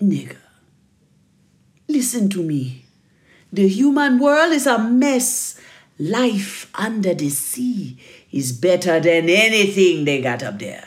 Nigga, listen to me. The human world is a mess. Life under the sea is better than anything they got up there.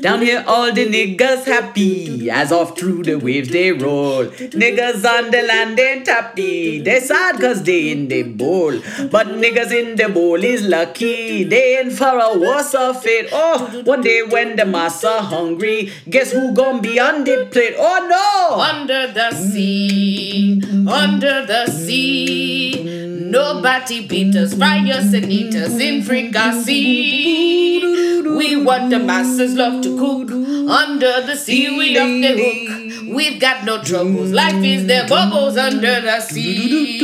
Down here, all the niggas happy as off through the waves they roll. Niggas on the land ain't happy. They sad cause they in the bowl. But niggas in the bowl is lucky. They in for a worse of it. Oh, one day when the massa hungry, guess who gon' be on the plate? Oh no! Under the sea, under the sea. Nobody beat us, fry us and eat us in fricassee. We what the masses love to cook. Under the sea, we off the hook. We've got no troubles. Life is the bubbles under the sea.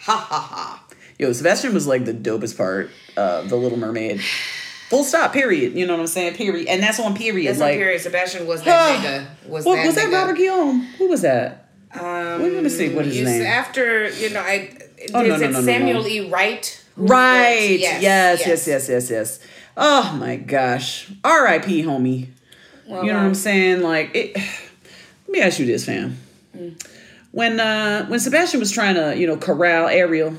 Ha ha ha. Yo, Sebastian was like the dopest part of The Little Mermaid. Full stop, period. You know what I'm saying? Period. And that's on period. That's like, on period. Sebastian was that nigga. Was what, that was that nigga. Robert Guillaume? Who was that? Um, let me see what his name. After you know, I Oh, is no, no, it no, no, Samuel. E. Wright? Right. wrote- Yes, yes, yes, yes, yes, Oh my gosh. R.I.P. homie. Well, you know what I'm um, saying? Like it let me ask you this, fam. When uh when Sebastian was trying to, you know, corral Ariel,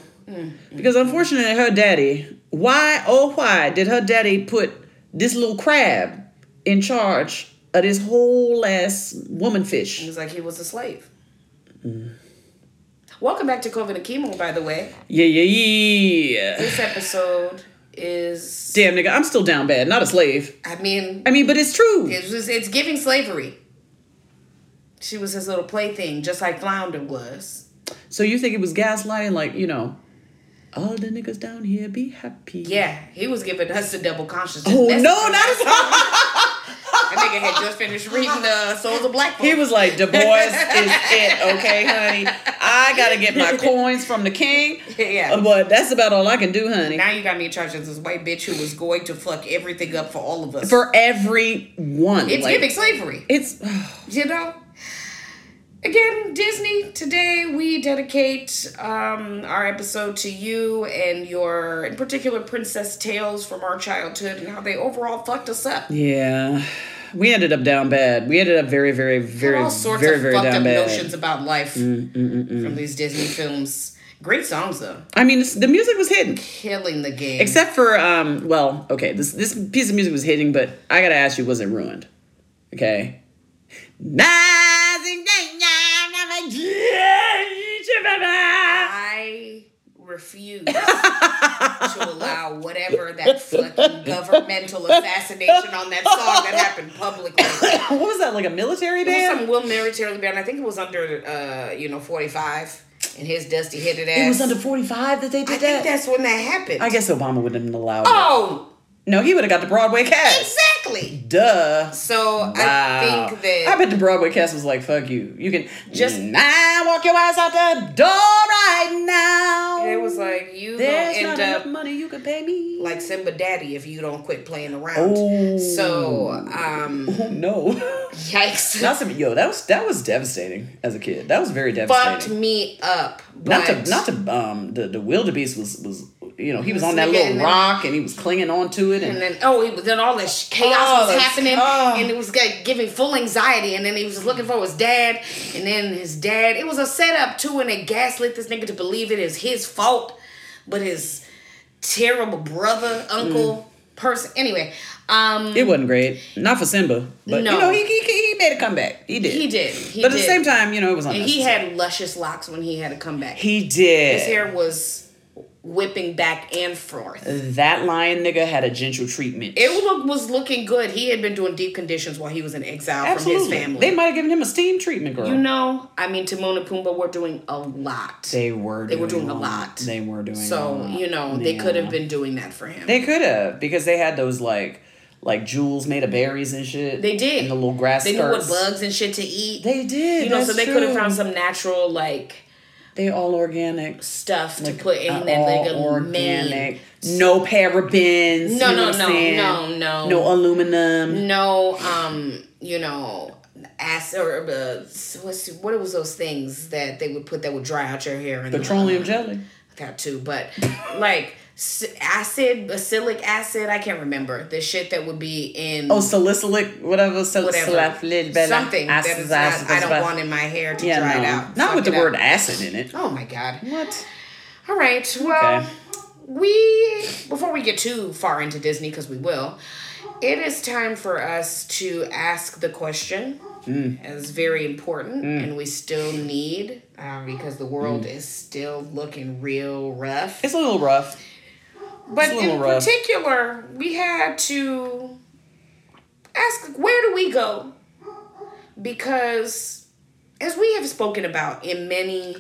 because unfortunately her daddy, why oh why did her daddy put this little crab in charge of this whole ass woman It fish? was like he was a slave. Mm. Welcome back to COVID and Chemo, by the way. Yeah, yeah, yeah. This episode is. Damn nigga, I'm still down bad, not a slave. I mean, I mean, but it's true. it was, it's giving slavery. She was his little plaything, just like Flounder was. So you think it was gaslighting, like, you know, all the niggas down here be happy. Yeah, he was giving us the double consciousness. Oh message. no, not as That nigga had just finished reading the Souls of Black. He was like, Du Bois is it, okay, honey. I gotta get my coins from the king. Yeah. Uh, But that's about all I can do, honey. Now you got me in charge of this white bitch who was going to fuck everything up for all of us. For everyone. it's like, giving slavery. It's you know again disney today we dedicate um, our episode to you and your in particular princess tales from our childhood and how they overall fucked us up yeah. We ended up down bad. We ended up very, very, very, all sorts very, of very fucked down up bad. notions about life from these disney films great songs though I mean, it's, the music was hitting. killing the game Except for um, well, okay, this this piece of music was hitting, but I gotta ask you, was it ruined? Okay. I refuse to allow whatever that fucking governmental assassination on that song that happened publicly what was that? Like a military It was band? some Will military band. I think it was under, uh, you know, 45 and his dusty headed ass. It was under forty five that they I did think that. that's when that happened. I guess Obama wouldn't have allowed it. No, he would have got the Broadway cast. exactly. Duh. So Wow. I think that. I bet the Broadway cast was like, "Fuck you. You can Just- just now walk your ass out the door right now." it was like, you There's gonna not end enough up money you can pay me. like Simba Daddy if you don't quit playing around. Oh. So, um, oh no. yikes. Not some, yo, that was that was devastating as a kid. That was very devastating. Fucked devastating. me up. Not to not to um the the wildebeest was was you know he was was on that little rock and he was clinging onto it and, And then oh, he, then all this chaos Oh, was happening, oh. and it was like, giving full anxiety. And then he was looking for his dad, and then his dad. It was a setup too, and they gaslit this nigga to believe it is his fault, but his terrible brother, uncle, person. Anyway, um, it wasn't great. Not for Simba, but No. you know he, he he made a comeback. He did. he did. He but at did. the same time, you know it was and he had luscious locks when he had to come back. he did. his hair was whipping back and forth. That lion nigga had a gentle treatment. It look, was looking good. He had been doing deep conditions while he was in exile Absolutely. from his family. They might have given him a steam treatment, girl. You know, I mean, Timon and Pumbaa were doing a lot. they were. They were doing a lot. They were doing. a so you know, they could have been doing that for him. They could have because they had those like like jewels made of berries and shit. They did. And the little grass they knew what bugs and shit to eat. They did. you know, that's so they could have found some natural like They all organic. stuff Like, to put in uh, that all like organic. No parabens. No, no, no, no, no. No aluminum. No, um, you know, acid or uh, what's what was those things that they would put that would dry out your hair and Petroleum jelly. that too, but like acid, bacillic acid. I can't remember the shit that would be in Oh, salicylic, whatever. Sal- whatever something that is not. I don't want in my hair to Yeah, dry no. it out. Not Fuck with the word out. acid in it. Oh my god. What? All right. Well, Okay. we before we get too far into Disney because we will, it is time for us to ask the question. Mm. It's very important, and we still need uh, because the world is still looking real rough. It's a little rough. But in rough. particular, we had to ask where do we go? Because as we have spoken about in many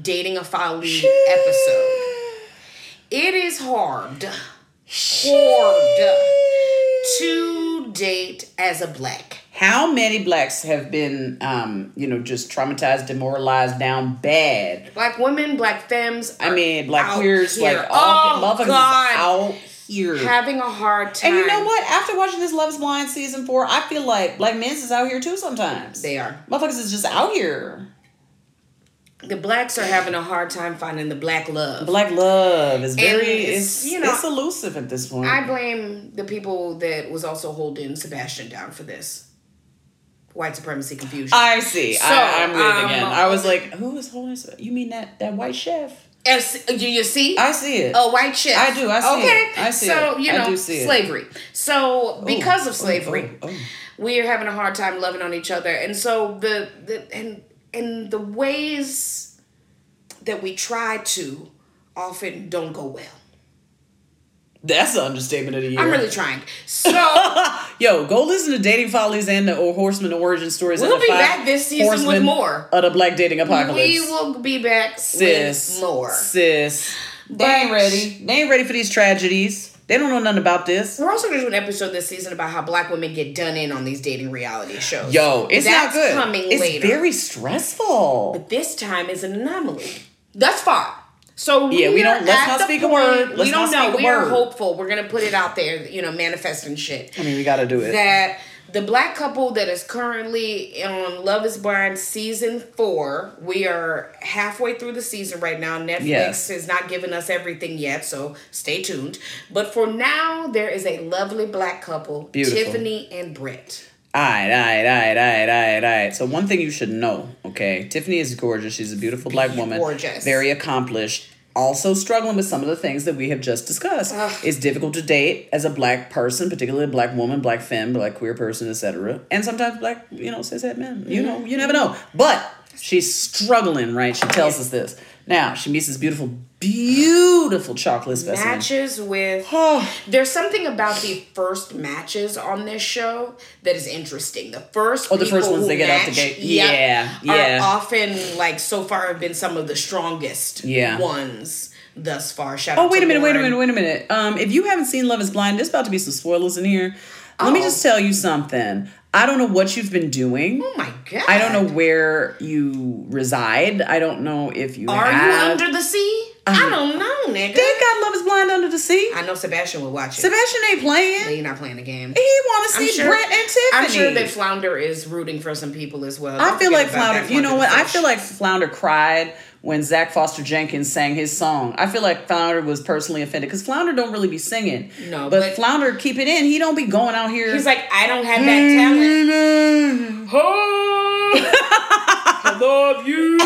dating a folly episode, it is hard, hard to date as a black. How many blacks have been, um, you know, just traumatized, demoralized, down bad? Black women, black femmes. I mean, black queers, here. like all oh, motherfuckers God. out here. having a hard time. and you know what? After watching this Love Is Blind season four, I feel like black men's is out here too sometimes. They are. Motherfuckers is just out here. The blacks are having a hard time finding the black love. Black love is very it's, it's, you know, it's elusive at this point. I blame the people that was also holding Sebastian down for this. White supremacy confusion. I see. So, I, I'm with um, again. I was like, who is holding? You mean that that white chef? As- do you see? I see it. a white chef. I do, I see okay. it. I see so, it. you I know, do see it. slavery. So, because Oh, of slavery, oh, oh, oh. we are having a hard time loving on each other. And so the, the and and the ways that we try to often don't go well. That's the understatement of the year. I'm really trying. So Yo, go listen to Dating Follies and the or Horseman Origin Stories. We'll be back this season with more. of the Black Dating Apocalypse. we will be back sis, with more. sis. They ain't ready. They ain't ready for these tragedies. They don't know nothing about this. We're also going to do an episode this season about how black women get done in on these dating reality shows. Yo, it's That's not good. coming it's later. very stressful. But this time is an anomaly. Thus far. So Yeah, we don't- let's not speak a word. Let's we don't not know. we are hopeful. We're gonna put it out there. You know, manifesting shit. I mean, we got to do it. That the black couple that is currently on Love Is Blind season four. We are halfway through the season right now. Netflix Yes. has not given us everything yet, so stay tuned. But for now, there is a lovely black couple, Beautiful. Tiffany and Brett. Alright, alright, alright, alright, alright, alright. So one thing you should know, okay? Tiffany is gorgeous. She's a beautiful black woman. Gorgeous. Very accomplished. Also struggling with some of the things that we have just discussed. Ugh. It's difficult to date as a black person, particularly a black woman, black femme, black queer person, etc. And sometimes black, you know, cishet men. You mm-hmm. know, you never know. But she's struggling, right? She tells us this. Now, she meets this beautiful, beautiful chocolate specimen. Matches with Oh, There's something about the first matches on this show that is interesting. The first Oh, the first ones they get out the gate. yep, Yeah, yeah. Are often like so far have been some of the strongest Yeah. ones thus far. Shout Oh wait a minute, wait a minute, wait a minute. Um, if you haven't seen Love Is Blind, there's about to be some spoilers in here. Let me Oh. just tell you something. I don't know what you've been doing. Oh my god! I don't know where you reside. I don't know if you Are you under the sea? I don't know, nigga. They got Love Is Blind under the sea. I know Sebastian would watch it. Sebastian ain't playing. you're not playing the game. He want to see sure- Brett and Tiffany. I'm sure that Flounder is rooting for some people as well. I Don't feel like Flounder. You know what? I feel like Flounder cried when Zach Foster Jenkins sang his song. I feel like Flounder was personally offended because Flounder don't really be singing. No, but, but- Flounder keep it in. He don't be going out here. he's like, I don't have that talent. I love you.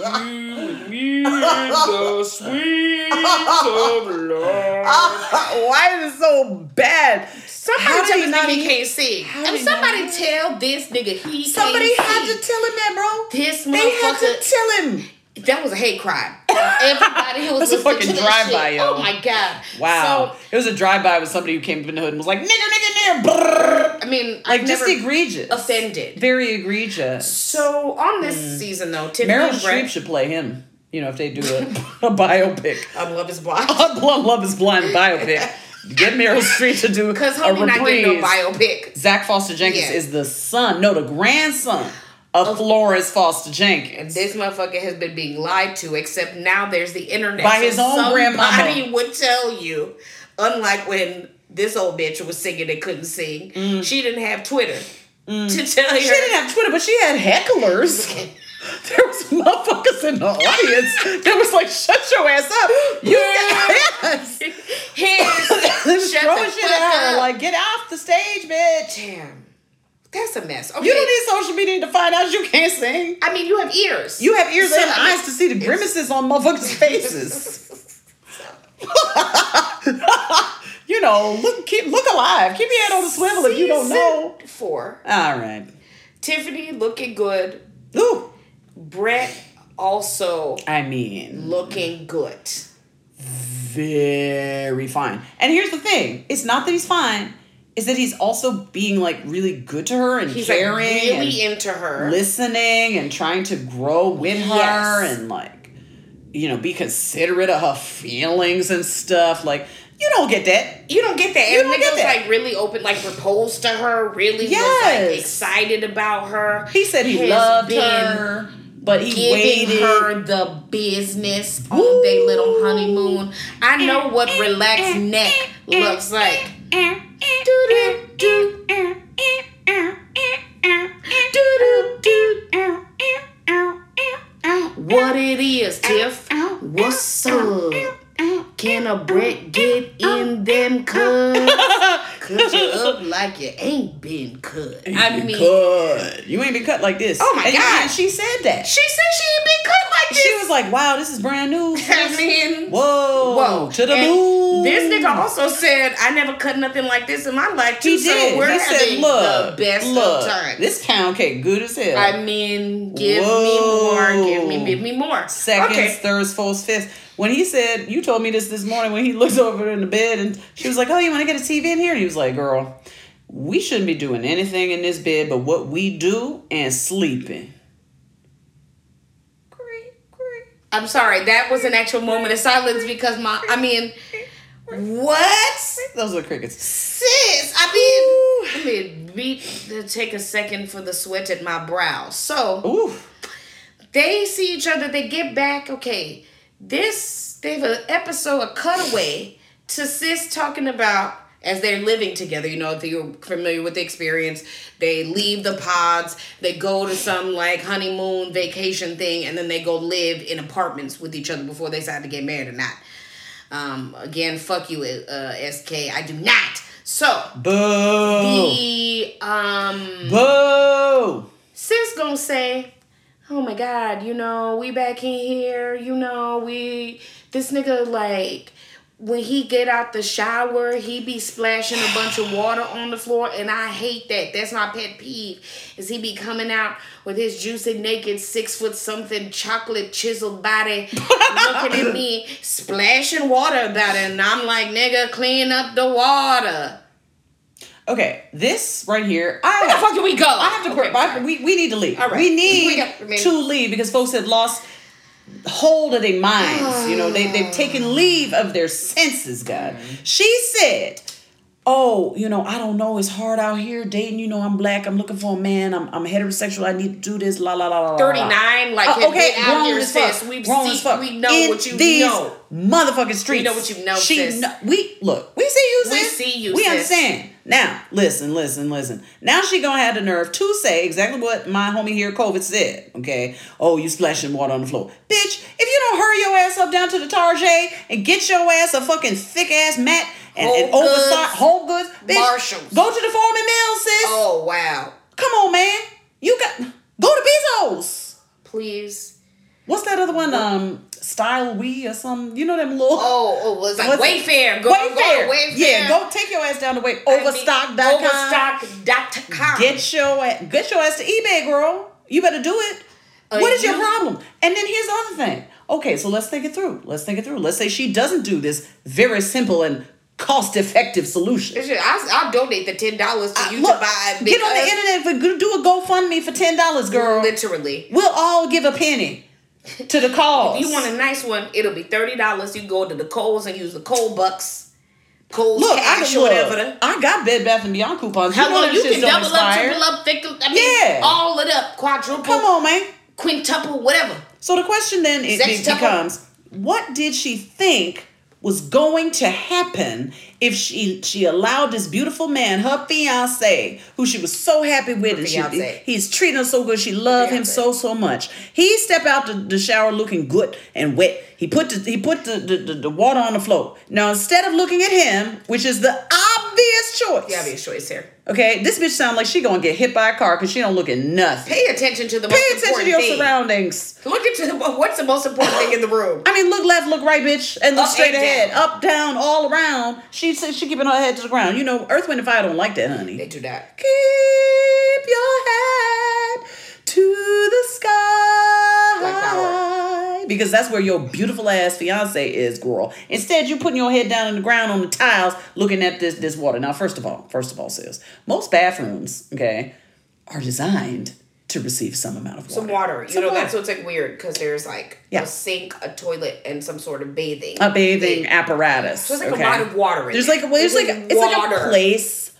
You me the sweet of love. Why is it so bad? Somebody How tell do this nigga he can't sing. how And somebody tell this nigga he Somebody can't had sing. to tell him that, bro. This They had to tell him. That was a hate crime. Everybody who was That's a fucking to that drive-by, shit. yo. Oh my god. Wow. so, it was a drive-by with somebody who came up in the hood and was like, nigger, nigger, nigger. brrr." I mean, Like, I've just egregious. offended. Very egregious. So on this mm. season though, Tiffany Meryl Streep should play him. You know, if they do a, a biopic. on Love Is Blind. A Blonde Love is Blind biopic. Get Meryl Streep to do it. Because a homie not getting no biopic. Zach Foster Jenkins Yeah. is the son, no, the grandson of Florence Foster And Jenkins. this motherfucker has been being lied to, except now there's the internet. By his own somebody grandmama. would tell you, unlike when this old bitch was singing and couldn't sing, Mm. she didn't have Twitter. to tell She didn't have Twitter, but she had hecklers. There was motherfuckers in the audience that was like, "Shut your ass up!" You yes. They was shut throwing the shit fuck at her like, "Get off the stage, bitch!" Damn, that's a mess. Okay, You don't need social media to find out you can't sing. I mean, you have ears. You have ears So, and eyes to see the grimaces on motherfuckers' faces. you know, look, keep look alive. Keep your head on the swivel if you don't know. Season Four. All right. Tiffany looking good. Ooh. Brett also I mean, looking good. very fine. And here's the thing: it's not that he's fine; is that he's also being like really good to her and He's like caring really and into her. listening and trying to grow with her and like, you know, be considerate of her feelings and stuff. Like, you don't get that. You don't get that. You And don't nigga get was that. like really open, like proposed to her, really was Yes. like excited about her. He said he loved her, but he Giving waited. her the business on their little honeymoon. I know what eh, relaxed eh, neck eh, looks like. What it is, Tiff? What's up? Can a Brett get in them cuts? Cut you up like you ain't been cut. I You mean, cut. You ain't been cut like this. Oh my And- God. and she said that. she said she ain't been cut like this. She was like, "Wow, this is brand new." I mean, Whoa, whoa. to the And moon. This nigga also said, I never cut nothing like this in my life, too. He so did. we're he said, "Look, the best look, of times. this pound cake good as hell." I mean, give Whoa. me more, give me, give me more. Seconds, Okay. thirds, fourths, fifths. When he said, you told me this this morning when he looked over in the bed and she was like, "Oh, you want to get a TV in here?" And he was like, "Girl, we shouldn't be doing anything in this bed but what we do and sleeping." I'm sorry, that was an actual moment of silence because my, I mean, what? Those are crickets. Sis, I mean, let me beat, take a second for the sweat at my brow. So, Ooh, they see each other, they get back. Okay, this they have an episode, a cutaway to sis talking about as they're living together. You know, if you're familiar with the experience, they leave the pods, they go to some like honeymoon vacation thing, and then they go live in apartments with each other before they decide to get married or not. Um, again, fuck you, uh, SK. I do not. So boo, the um boo. sis gonna say, "Oh my God, you know we back in here. You know we this nigga like." When he get out the shower, he be splashing a bunch of water on the floor, and I hate that. That's my pet peeve. Is he be coming out with his juicy, naked, six foot something, chocolate chiseled body, looking at me, splashing water about it, and I'm like, nigga, clean up the water. Okay, this right here, I Where the fuck do we go? I have to Okay. I, we, we need to leave. All right. We need We got- to leave because folks have lost hold of their minds. you know, they they've taken leave of their senses. God, she said. Oh, you know, I don't know. It's hard out here dating. You know, I'm black. I'm looking for a man. I'm, I'm heterosexual. I need to do this. La la la la. la. 39, like, uh, Oh, been out grown here as fuck. We've seen- as fuck. we know In what you these know. Motherfucking streets. We know what you know, She sis. kno- we look. We see you, Sis. We see you, We sis. understand. Now, listen, listen, listen. Now she gonna have the nerve to say exactly what my homie here, COVID, said. Okay. Oh, you splashing water on the floor, bitch. If you don't hurry your ass up down to the Target and get your ass a fucking thick ass mat and, and oversized Goods, home goods, bitch. Marshalls. Go to the Forman Mill, sis. Oh, wow. Come on, man. You got go to Bezos. Please. What's that other one? Um, Style We or something. You know them little. Oh, oh, it's like? Wayfair. Go, Wayfair. go Wayfair. Yeah, go take your ass down to Way I mean, Overstock.com. Overstock.com. Get your ass, get your ass to eBay, girl. You better do it. Uh, what is your problem? And then here's the other thing. Okay, so let's think it through. Let's think it through. Let's say she doesn't do this very simple and cost-effective solution. I'll, I'll donate the $10 to Uh, you look, to buy get on the internet for do a GoFundMe for ten dollars, girl. Literally. We'll all give a penny to the cause. If you want a nice one, it'll be $30. You go to the Kohl's and use the Kohl bucks. Kohl's look, I can whatever. I got Bed Bath and Beyond coupons. You know you can double up, triple up, thick I mean, Yeah. all it up, quadruple, Come on, man. quintuple, whatever. So the question then it Sextuple. becomes: What did she think was going to happen if she she allowed this beautiful man, her fiance, who she was so happy with, and she, he's treating her so good. She loved him so so much. He stepped out the, the shower looking good and wet. He put the he put the, the, the, the water on the floor. Now instead of looking at him, which is the obvious choice, The obvious choice here. okay, this bitch sound like she gonna get hit by a car because she don't look at nothing. Pay attention to the Pay most attention to your thing. surroundings. Look into the, what's the most important thing in the room. I mean, look left, look right, bitch, and look Up straight and ahead, down. up, down, all around. She said she keeping her head to the ground. You know, Earth, Wind, and Fire don't like that, honey. They do that. Keep your head to the sky. Black power. Because that's where your beautiful ass fiance is, girl. Instead, you're putting your head down in the ground on the tiles looking at this this water. Now, first of all, first of all, sis, most bathrooms, okay, are designed to receive some amount of water. Some water. You Some know, water. that's what's like weird because there's like Yeah. a sink, a toilet, and some sort of bathing. a bathing thing. apparatus. So it's like okay? a lot of water in There's there. like well, there's There's like, like it's like a place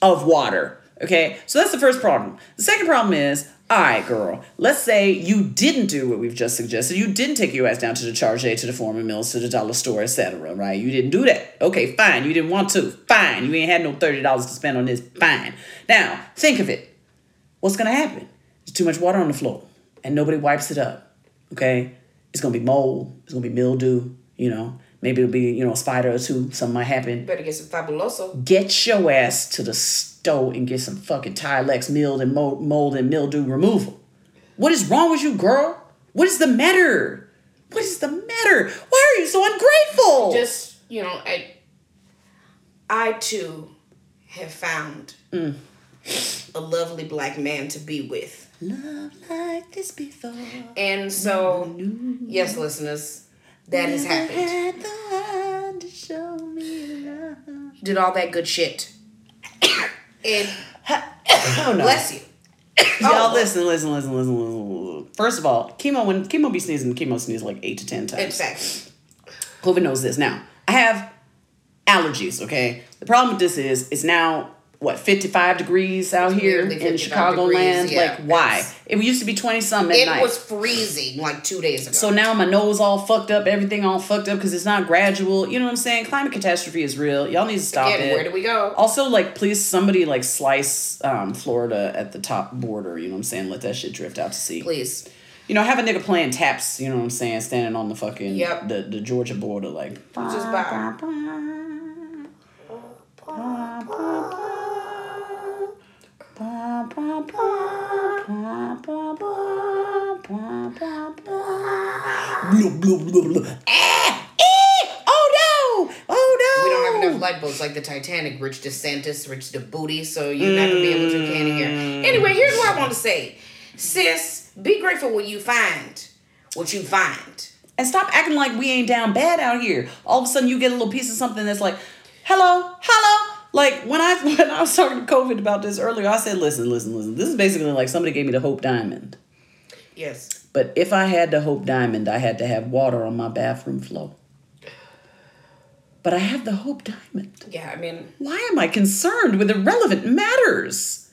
of water. Okay, so that's the first problem. The second problem is, all right, girl. Let's say you didn't do what we've just suggested. You didn't take your ass down to the Charge to the Forman Mills, to the dollar store, etc. Right? You didn't do that. Okay, fine. You didn't want to. Fine. You ain't had no thirty dollars to spend on this. Fine. Now think of it. What's gonna happen? There's too much water on the floor, and nobody wipes it up. Okay, it's gonna be mold. It's gonna be mildew. You know, maybe it'll be you know a spider or two. Something might happen. Better get some fabuloso. Get your ass to the store and get some fucking Tilex mold and mold, and mildew removal. What is wrong with you, girl? What is the matter? What is the matter? Why are you so ungrateful? Just you know, I, I too have found Mm. a lovely black man to be with, love like this before. and so yes, listeners, that has happened. Had the hand to show me love. Did all that good shit, and Oh no. bless you. Y'all Oh, listen, listen, listen, listen, listen. First of all, chemo when chemo be sneezing, chemo sneezes like eight to ten times. Exactly. COVID knows this. Now, I have allergies, okay? The problem with this is it's now what 55 degrees out here in 55 Chicagoland. degrees, yeah. like why? It used to be 20 something at It night. was freezing like two days ago. so now my nose all fucked up, everything all fucked up because it's not gradual. You know what I'm saying? Climate catastrophe is real. Y'all need to stop Again, it. where do we go? Also, like, please somebody like slice um, Florida at the top border. You know what I'm saying? Let that shit drift out to sea. Please. You know, have a nigga playing taps. You know what I'm saying? Standing on the fucking Yep. the, the Georgia border, like. Oh no! Oh no! We don't have enough light bulbs like the Titanic. Rich DeSantis, Rich the booty, so you're not gonna be able to can in here. Anyway, here's what I want to say, sis. Be grateful when you find what you find. And stop acting like we ain't down bad out here. All of a sudden, you get a little piece of something that's like, hello, hello. Like when I when I was talking to COVID about this earlier, I said, listen, listen, listen. This is basically like somebody gave me the Hope Diamond. Yes. But if I had the Hope Diamond, I had to have water on my bathroom floor. But I have the Hope Diamond. Yeah. I mean, Why am I concerned with irrelevant matters?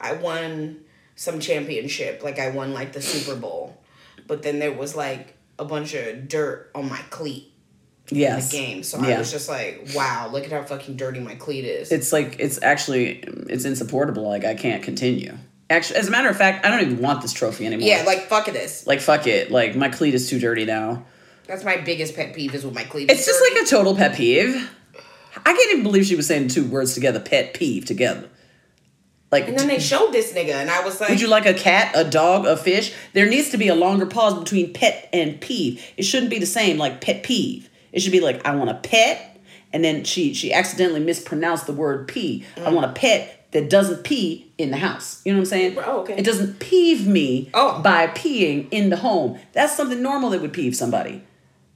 I won some championship, like I won like the Super Bowl, but then there was like a bunch of dirt on my cleat in Yes. the game. So I was just like, wow, look at how fucking dirty my cleat is. It's like it's actually it's insupportable. Like I can't continue. Actually, as a matter of fact, I don't even want this trophy anymore. yeah, like fuck it this. like fuck it. Like my cleat is too dirty now. That's my biggest pet peeve is with my cleat. It's just like a total pet peeve. I can't even believe she was saying two words together, pet peeve together. Like And then they showed this nigga, and I was like, Would you like a cat, a dog, a fish? There needs to be a longer pause between pet and peeve. It shouldn't be the same like pet peeve. It should be like I want a pet, and then she she accidentally mispronounced the word pee. I want a pet that doesn't pee in the house. You know what I'm saying? Oh, okay. It doesn't peeve me Oh. by peeing in the home. That's something normal that would peeve somebody.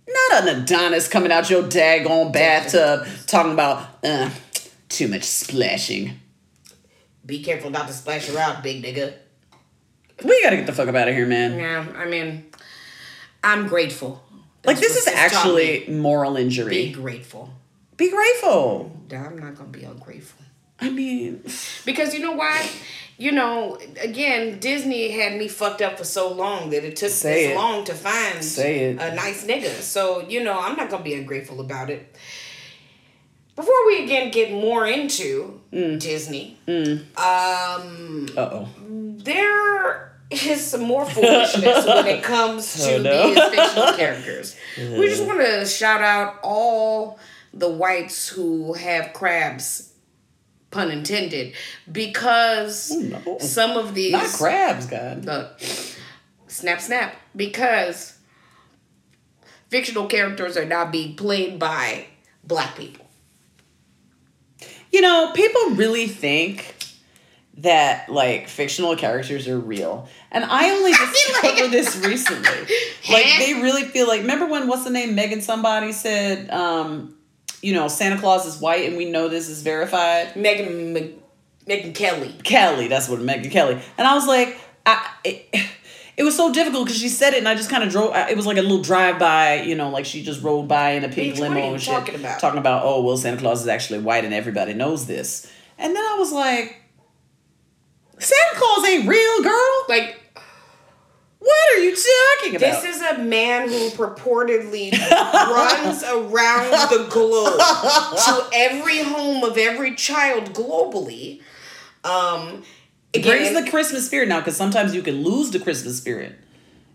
Not an Adonis coming out your daggone bathtub talking about uh, too much splashing. be careful not to splash around, big nigga. We gotta get the fuck up out of here, man. Yeah, I mean, I'm grateful. Like this is actually moral injury. be grateful. Be grateful. I'm not gonna be ungrateful I mean, because you know why? you know, again, Disney had me fucked up for so long that it took Say this it. long to find Say it. a nice nigga. So, you know, I'm not gonna be ungrateful about it. Before we again get more into Mm. Disney, um, Uh oh. there is more foolishness when it comes to Oh, no. these fictional characters. We just want to shout out all the whites who have crabs, pun intended, because oh, no. some of these Not crabs, God. snap snap because fictional characters are now being played by black people. You know, people really think that like fictional characters are real. And I only discovered this recently. Like they really feel like remember when what's the name Megan somebody said um you know Santa Claus is white and we know this is verified. Megan Mc- Megyn Kelly. Kelly, that's what Megyn Kelly. And I was like I it, it was so difficult because she said it and I just kind of drove it was like a little drive by, you know, like she just rode by in a pink Bitch, limo and shit. talking about? Talking about, oh well Santa Claus is actually white and everybody knows this. And then I was like Santa Claus ain't real, girl. Like What are you talking about? This is a man who purportedly runs around the globe to every home of every child globally. Um, it brings the Christmas spirit now because sometimes you can lose the Christmas spirit.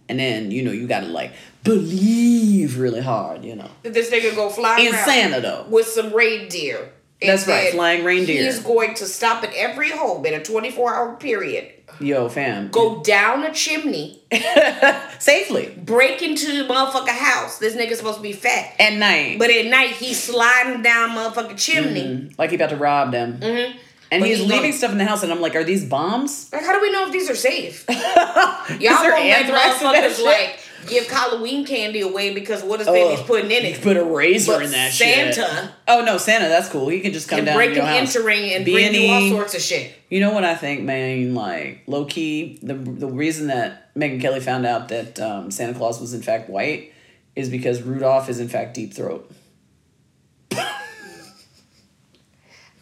And then, you know, you gotta like believe really hard, you know. That this nigga go fly In Santa though. with some reindeer. That's right, flying reindeer. He's going to stop at every home in a 24 hour period, Yo, fam. go down a chimney, safely. break into the motherfucker house. This nigga's supposed to be fat. At night. But at night, he's sliding down motherfucking chimney. like he about to rob them. Mm-hmm. And But he's he's leaving stuff in the house and I'm like, are these bombs? Like, how do we know if these are safe? Y'all there gonna let anthrax in that motherfuckers like give Halloween candy away because what is baby's Ugh. putting in You it? put a razor But in that shit. Santa Oh no, Santa, that's cool. He can just come and down break and house. entering and bring you all sorts of shit. You know what I think, man? Like low key, the the reason that Megyn Kelly found out that um, Santa Claus was in fact white is because Rudolph is in fact deep throat.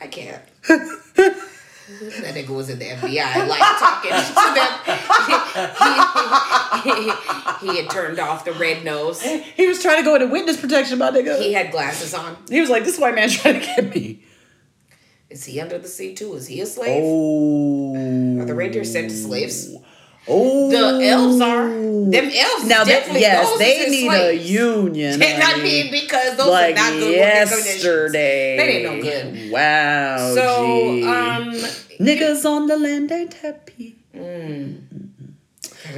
I can't. that nigga was in the FBI, like talking to them. he, he, he had turned off the red nose. He was trying to go into witness protection, my nigga. He had glasses on. He was like, "This white man trying to get me." Is he under the sea too? Is he a slave? Oh, Are the reindeer sent to slaves? Oh, The elves are. Them elves Now, definitely. yes, they need slaves. a union. And I mean, because those like are not good yesterday. They ain't no good. Wow. So, gee. um, niggas on the land ain't happy. Mm.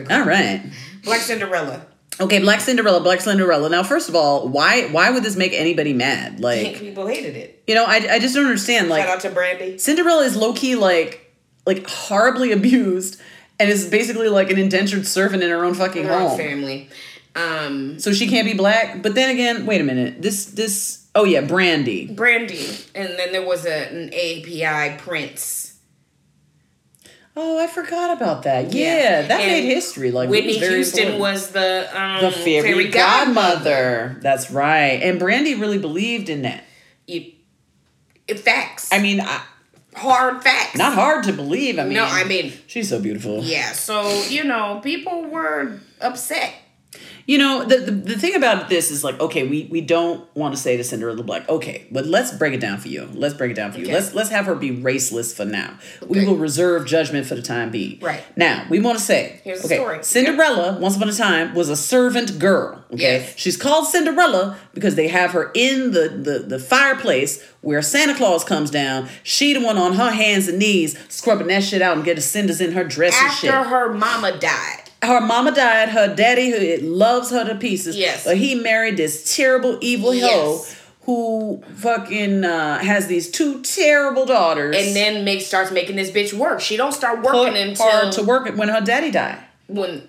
All right. Black Cinderella. Okay, Black Cinderella, Black Cinderella. Now, first of all, why why would this make anybody mad? Like, People hated it. you know, I, I just don't understand. Shout Like, out to Brandy. Cinderella is low key like like horribly abused and is basically like an indentured servant in her own fucking Her own home. family. Um, So she can't be black. But then again, wait a minute. This this oh yeah, Brandy. Brandy. And then there was a, an API Prince. Oh, I forgot about that. Yeah, Yeah. that And made history. Like Whitney Houston important. was the um, the fairy, godmother. That's right. And Brandy really believed in that. You, it, facts. I mean, I, hard facts. not hard to believe. I mean, No, I mean, she's so beautiful. yeah. So you know, people were upset. You know, the, the the thing about this is like, okay, we we don't want to say the Cinderella Black. Okay, but let's break it down for you. Let's break it down for you. Let's let's have her be raceless for now. We will reserve judgment for the time being. Right. Now, we want to say, Here's the okay, story. Cinderella, once upon a time, was a servant girl. Okay, Yes. she's called Cinderella because they have her in the the the fireplace where Santa Claus comes down. She the one on her hands and knees scrubbing that shit out and getting cinders in her dress and shit After her mama died. Her mama died. Her daddy, who loves her to pieces, Yes. but he married this terrible evil hoe who fucking uh, has these two terrible daughters. And then make starts making this bitch work. She don't start put working her until to work when her daddy died. when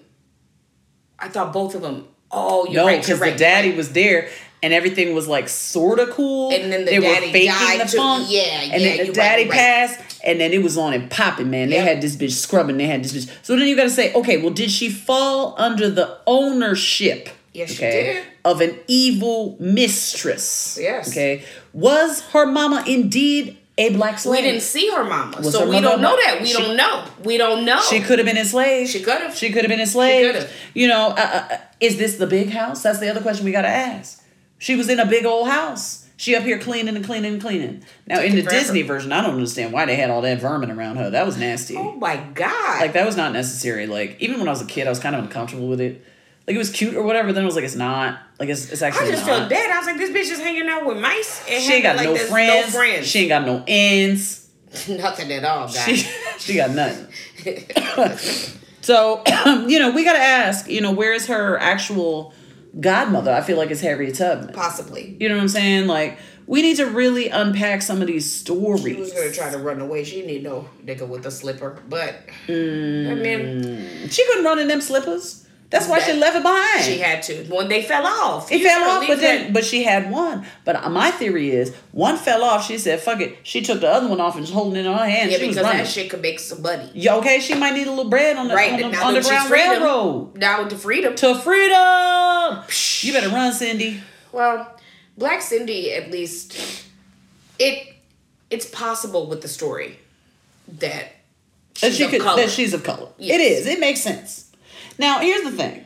I thought both of them. Oh, you're No, right. because right. the daddy was there. And everything was like sort of cool. And then the they daddy were faking died the funk. Yeah, And yeah, then the right, daddy right. passed, and then it was on and popping, man. They Yep. had this bitch scrubbing. They had this bitch. So then you got to say, okay, well, did she fall under the ownership? Yes, she did. Of an evil mistress. Yes. Okay. Was her mama indeed a black slave. We didn't see her mama, Was so her we mother don't know that. We She- don't know. We don't know. She could have been enslaved. She could've. She could have been enslaved. You know, uh, uh, uh, is this the big house? That's the other question we got to ask. She was in a big old house. She up here cleaning and cleaning and cleaning. Now in the forever. Disney version, I don't understand why they had all that vermin around her. That was nasty. Oh my god! Like that was not necessary. Like even when I was a kid, I was kind of uncomfortable with it. Like it was cute or whatever. Then I was like, it's not. Like it's, it's actually. I just not. felt dead. I was like, this bitch is hanging out with mice. And She ain't got hanging no, friends. No friends. She ain't got no ends. Nothing at all, guys. She she got nothing. so you know we got to ask. You know where is her actual godmother? I feel like it's Harriet Tubman. Possibly. You know what I'm saying? Like we need to really unpack some of these stories. She was gonna try to run away. She need no nigga with a slipper. But I mean, mm. She couldn't run in them slippers. That's why she left it behind. she had to. When they fell off, It fell off, but then that- but she had one. But my theory is one fell off. She said, "Fuck it." She took the other one off and just holding it in her hand. yeah, she because that shit could make some money. Yeah, okay, she might need a little bread on the, Right on the Underground Railroad. Now with the freedom. To freedom! You better run, Cindy. Well, Black Cindy, at least, it it's possible with the story that That she's she of could color. that she's of color. Yes. It is. It makes sense. Now, here's the thing.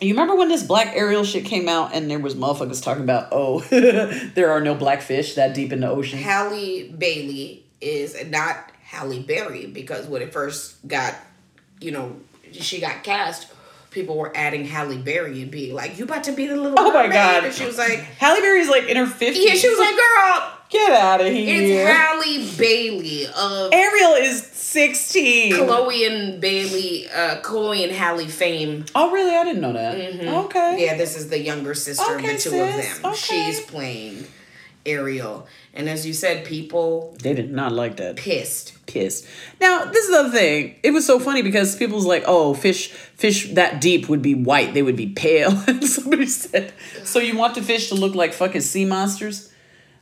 You remember when this black Ariel shit came out and there was motherfuckers talking about, oh, there are no black fish that deep in the ocean. Halle Bailey is not Halle Berry because when it first got, you know, she got cast, people were adding Halle Berry and being like, "You about to be the little Oh my? God. And she was like, Halle Berry's like in her 50s. "Yeah." She was like, "Girl, get out of here. it's here. Halle Bailey of Ariel is 16. Chloe and Bailey, uh, Chloe and Halle fame." Oh, really? I didn't know that. Okay. Mm-hmm. Yeah, this is the younger sister Okay, of the two sis. of them. Okay. She's playing Ariel, and as you said, people They did not like that. pissed. pissed. Now, this is the thing. It was so funny because people was like, "Oh, fish, fish that deep would be white. They would be pale." And somebody said, "So you want the fish to look like fucking sea monsters?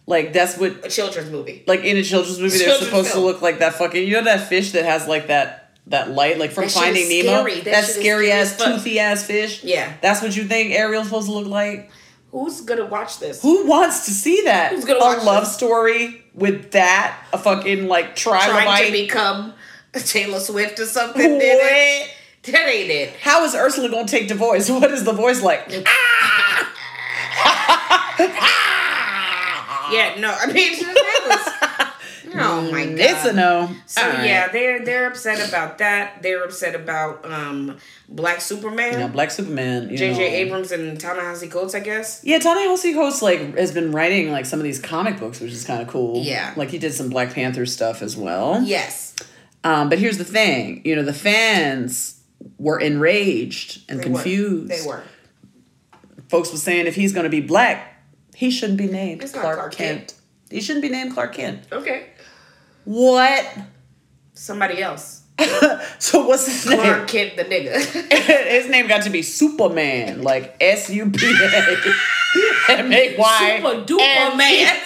Like that's what, A children's movie. like in a children's movie, they're Children's supposed film. to look like that fucking. You know that fish that has like that." That light, like from Finding Nemo, scary. That that scary ass, as toothy ass fish. Yeah. that's what you think Ariel's supposed to look like. Who's gonna watch this? Who wants to see that? Who's gonna a watch love this? story with that? A fucking like Trying to become Taylor Swift or something? Did it? What? That ain't it. How is Ursula gonna take the voice? What is the voice like? Ah! Ah! Yeah, no. I mean, that was. Oh my god. It's a no. So right. yeah, they're they're upset about that. They're upset about um Black Superman. Now, Black Superman. J.J. Abrams and Ta-Nehisi Coates, I guess. Yeah, Ta-Nehisi Coates like has been writing like some of these comic books, which is kind of cool. Yeah. like he did some Black Panther stuff as well. Yes. Um, but here's the thing, you know, the fans were enraged and They were. confused. They were. Folks were saying if he's going to be black, he shouldn't be named Clark, Clark Kent. Kent. He shouldn't be named Clark Kent. Okay. What? Somebody else. so what's his name? Clark Kent the nigga. His name got to be Superman, like S U P A M A Y. Super duper man.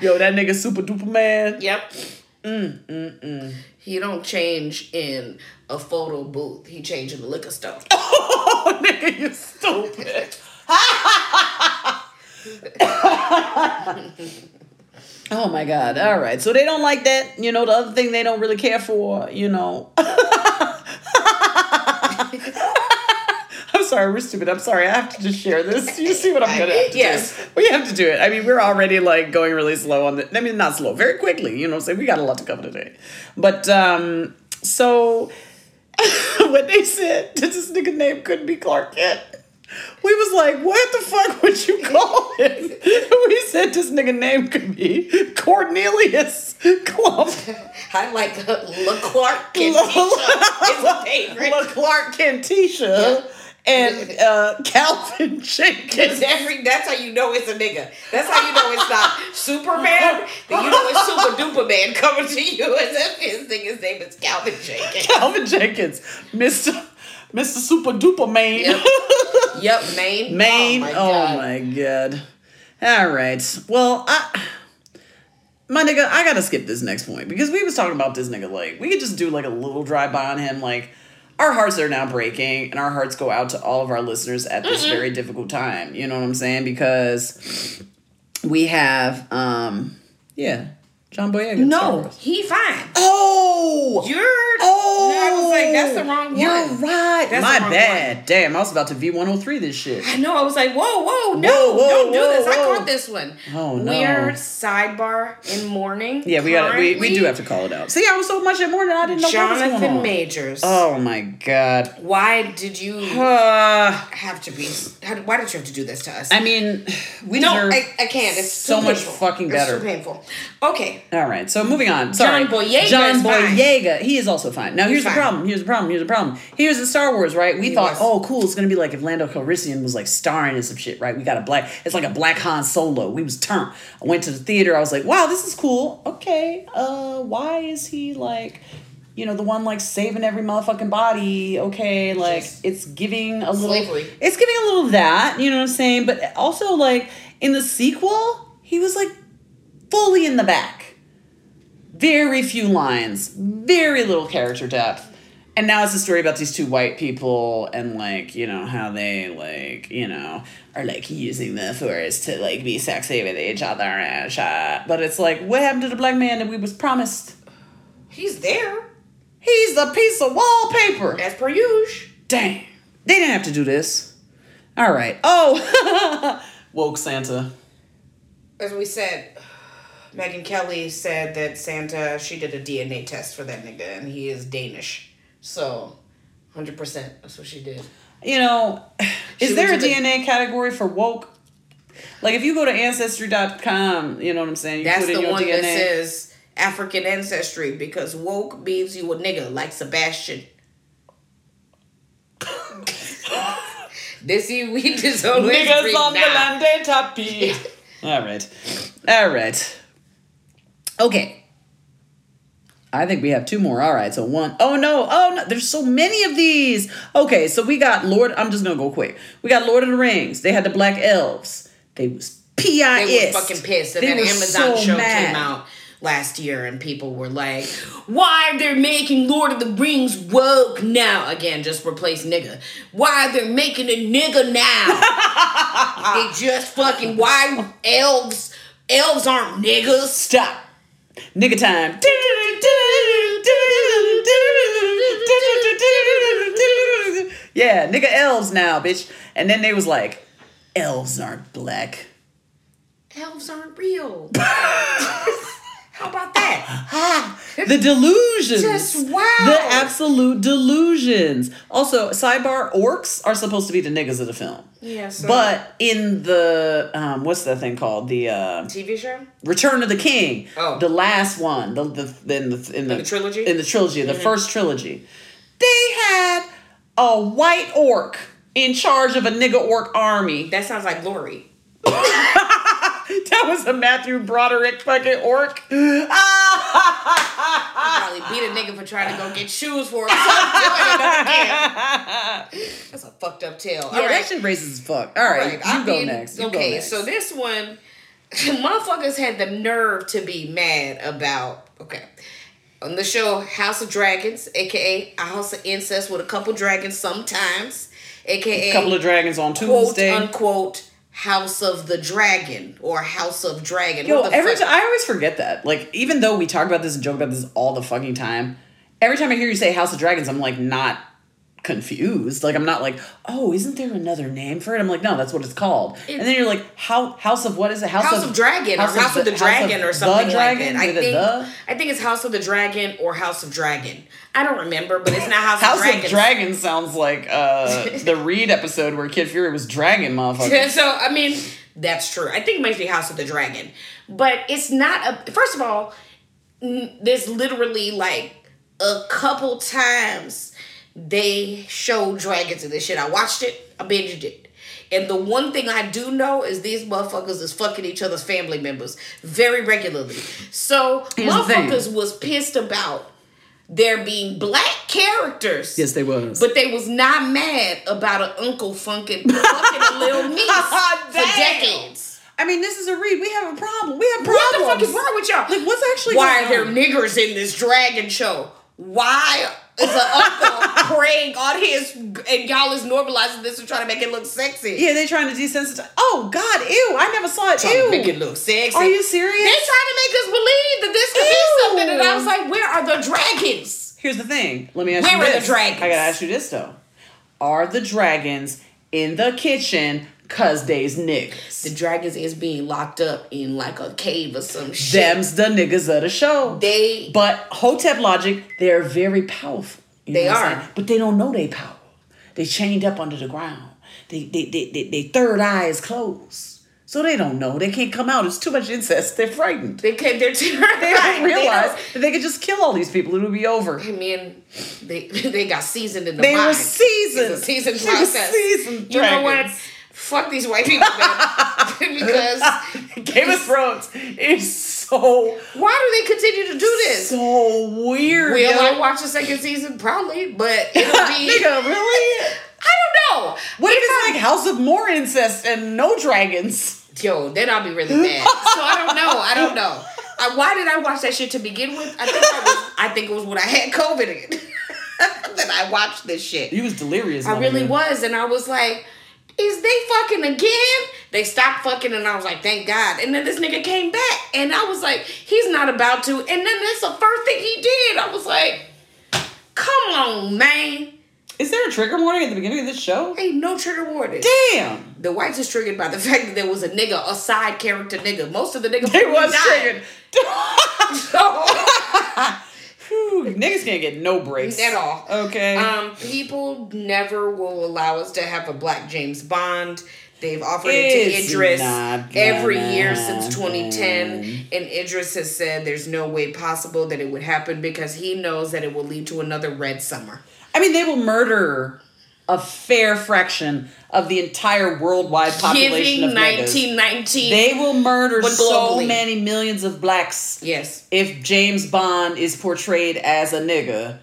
Yo, that nigga super duper man. yep. Mm, mm, mm. He don't change in a photo booth. He change in the liquor store. Oh, nigga, you stupid. oh my god. All right. So they don't like that. You know, the other thing they don't really care for, you know. Sorry, we're stupid. I'm sorry. I have to just share this. You see what I'm gonna have to Yes. do. We have to do it. I mean, we're already like going really slow on the I mean not slow, very quickly, you know what I'm saying? We got a lot to cover today. But um so when they said that this nigga name couldn't be Clark Kent, we was like, what the fuck would you call him? we said this nigga name could be Cornelius Clump. I like La Clark Kent is a favorite. La Clark Kentisha and uh, Calvin Jenkins. Every that's how you know it's a nigga. That's how you know it's not Superman. You know it's Super Duper Man coming to you as if his nigga's name is Calvin Jenkins. Calvin Jenkins, Mr. Mr. Super Duper Man. Yep. Yep, Maine. Maine. Oh my Oh god. my god. All right. Well, I my nigga, I gotta skip this next point because we was talking about this nigga like we could just do like a little drive by on him. Like, our hearts are now breaking, and our hearts go out to all of our listeners at this very difficult time. You know what I'm saying? Because we have, um, yeah, John Boyega. No, he fine. Oh, You're. Oh, I was like, that's the wrong one. You're right. That's My the wrong bad. Damn, I was about to V103 this shit. I know. I was like, whoa, whoa, no, Whoa, whoa, don't do whoa, this. I caught this one. Oh, no. Weird sidebar in mourning. Yeah, we got to we, we do have to call it out. See, I was so much at mourning, I didn't know what was going Jonathan on. Majors. Oh my god. Why did you Uh, have to be? How, why did you have to do this to us? I mean, we no, deserve I, I can't. It's so much fucking better. It's too painful. Okay, All right, so moving on. Sorry. John Boyega John is fine. Boyega. He is also fine. Now, here's the problem. Here's the problem. Here's the problem. He was in Star Wars, right? We He thought, was. oh, cool. It's gonna be like if Lando Calrissian was like starring in some shit, right? We got a black. It's like a black Han Solo. We was turned. I went to the theater. I was like, wow, this is cool. Okay. Uh, why is he like? You know, the one like saving every motherfucking body. Okay, like it's giving a little. slavery. It's giving a little of that. You know what I'm saying? But also, like in the sequel, he was like fully in the back very few lines, very little character depth. And now it's a story about these two white people and like, you know, how they like, you know, are like using the force to like be sexy with each other and shit. But it's like, what happened to the black man that we was promised? he's there He's a piece of wallpaper. as per usual. Dang. They didn't have to do this. All right. Oh, woke Santa. As we said, Megyn Kelly said that Santa she did a DNA test for that nigga and he is Danish. So, hundred percent, that's what she did. You know, is She there a went to the- DNA category for woke? Like if you go to ancestry.com, you know what I'm saying? You That's put in the your one DNA. that says African ancestry because woke means you a nigga like Sebastian. this we just always Niggas on the land. All right. All right. Okay. I think we have two more. All right. So one oh no. Oh no. There's so many of these. Okay. So we got Lord. I'm just going to go quick. We got Lord of the Rings. They had the Black Elves. They was PIS. They were fucking pissed. And They then Amazon so show mad. came out last year and people were like, why they're making Lord of the Rings woke now? Again, just replace nigga. Why they're making a nigga now? they just fucking, why elves, elves aren't niggas? Stop. Nigga time. Yeah, nigga elves now, bitch. And then they was like, elves aren't black. Elves aren't real. How about that? The delusions. Just wow. The absolute delusions. Also, sidebar, orcs are supposed to be the niggas of the film. Yeah, so But in the um, what's that thing called? The uh, TV show? Return of the King. Oh. The last one. The the in the in the, the trilogy? Mm-hmm. In the trilogy, the first trilogy. They had a white orc in charge of a nigga orc army. That sounds like Lori. That was a Matthew Broderick fucking orc. Probably beat a nigga for trying to go get shoes for him. So I'm doing it again. That's a fucked up tale. Yeah, All right. that shit racist as fuck. All right, Right, you I go mean, next. You go okay, next. so this one, motherfuckers had the nerve to be mad about. Okay, on the show House of Dragons, aka a house of incest with a couple dragons, sometimes, aka a couple of dragons on quote Tuesday. unquote House of the Dragon or House of Dragon. Yo, the every fuck? time I always forget that. Like, even though we talk about this and joke about this all the fucking time, every time I hear you say House of Dragons, I'm like not confused. Like, I'm not like, oh, isn't there another name for it? I'm like, no, that's what it's called. and then you're like, how House of what is it? House House of Dragon or House of the Dragon or something the like that. I think the? I think it's House of the Dragon or House of Dragon. I don't remember, but it's not House, House of Dragons. of Dragon sounds like uh, the Read episode where Kid Fury was dragon motherfucker. so I mean, that's true. I think it might be House of the Dragon, but it's not a. First of all, n- there's literally like a couple times they show dragons in this shit. I watched it. I binged it. And the one thing I do know is these motherfuckers is fucking each other's family members very regularly. So Here's motherfuckers was pissed about there being black characters. Yes, they was. But they was not mad about an uncle funking fucking little niece for decades. I mean, this is a read. We have a problem. We have What problems. the fuck is wrong with y'all? Like, what's actually Why are there niggers in this dragon show? Why is an uncle praying on his, and y'all is normalizing this and trying to make it look sexy. Yeah, they're trying to desensitize. Oh God, ew! I never saw it. Trying to Ew. make it look sexy. Are you serious? They're trying to make us believe that this could be something, and I was like, where are the dragons? Here's the thing. Let me ask Where you are the this. dragons? I gotta ask you this though. Are the dragons in the kitchen cause they's niggas? The dragons is being locked up in like a cave or some shit. Them's the niggas of the show. They But Hotep Logic, they're very powerful. You They know what I'm are. But they don't know they power. They chained up under the ground. They they they, they, they third eye is closed. So they don't know. They can't come out. It's too much incest. They're frightened. they can they're They don't realize that they could just kill all these people. It'll be over. I mean, they they got seasoned in the They were seasoned. It's a seasoned process. seasoned you know what? Fuck these white people, man. because Game of Thrones is so why do they continue to do this? so weird. Will yo. I watch the second season? Probably, but it'll be. Nigga, really? I don't know. What if If it's I- like House of more incest and no dragons? Yo, then I'll be really mad. so I don't know. I don't know. I, why did I watch that shit to begin with? I think I was. I think it was when I had COVID again that I watched this shit. He was delirious. I really was, and I was like, "Is they fucking again?" They stopped fucking, and I was like, "Thank God!" And then this nigga came back, and I was like, "He's not about to." And then that's the first thing he did. I was like, "Come on, man! Is there a trigger warning at the beginning of this show? Ain't no trigger warning." Damn. The whites is triggered by the fact that there was a nigga, a side character nigga. Most of the niggas It was died. triggered. Niggas can't get no breaks At all. Okay. Um, people never will allow us to have a black James Bond. They've offered it to Idris every year since 2010, happen. and Idris has said there's no way possible that it would happen because he knows that it will lead to another red summer. I mean, they will murder a fair fraction of the entire worldwide population Giving of niggas. 1919. They will murder so many millions of blacks yes, if James Bond is portrayed as a nigga.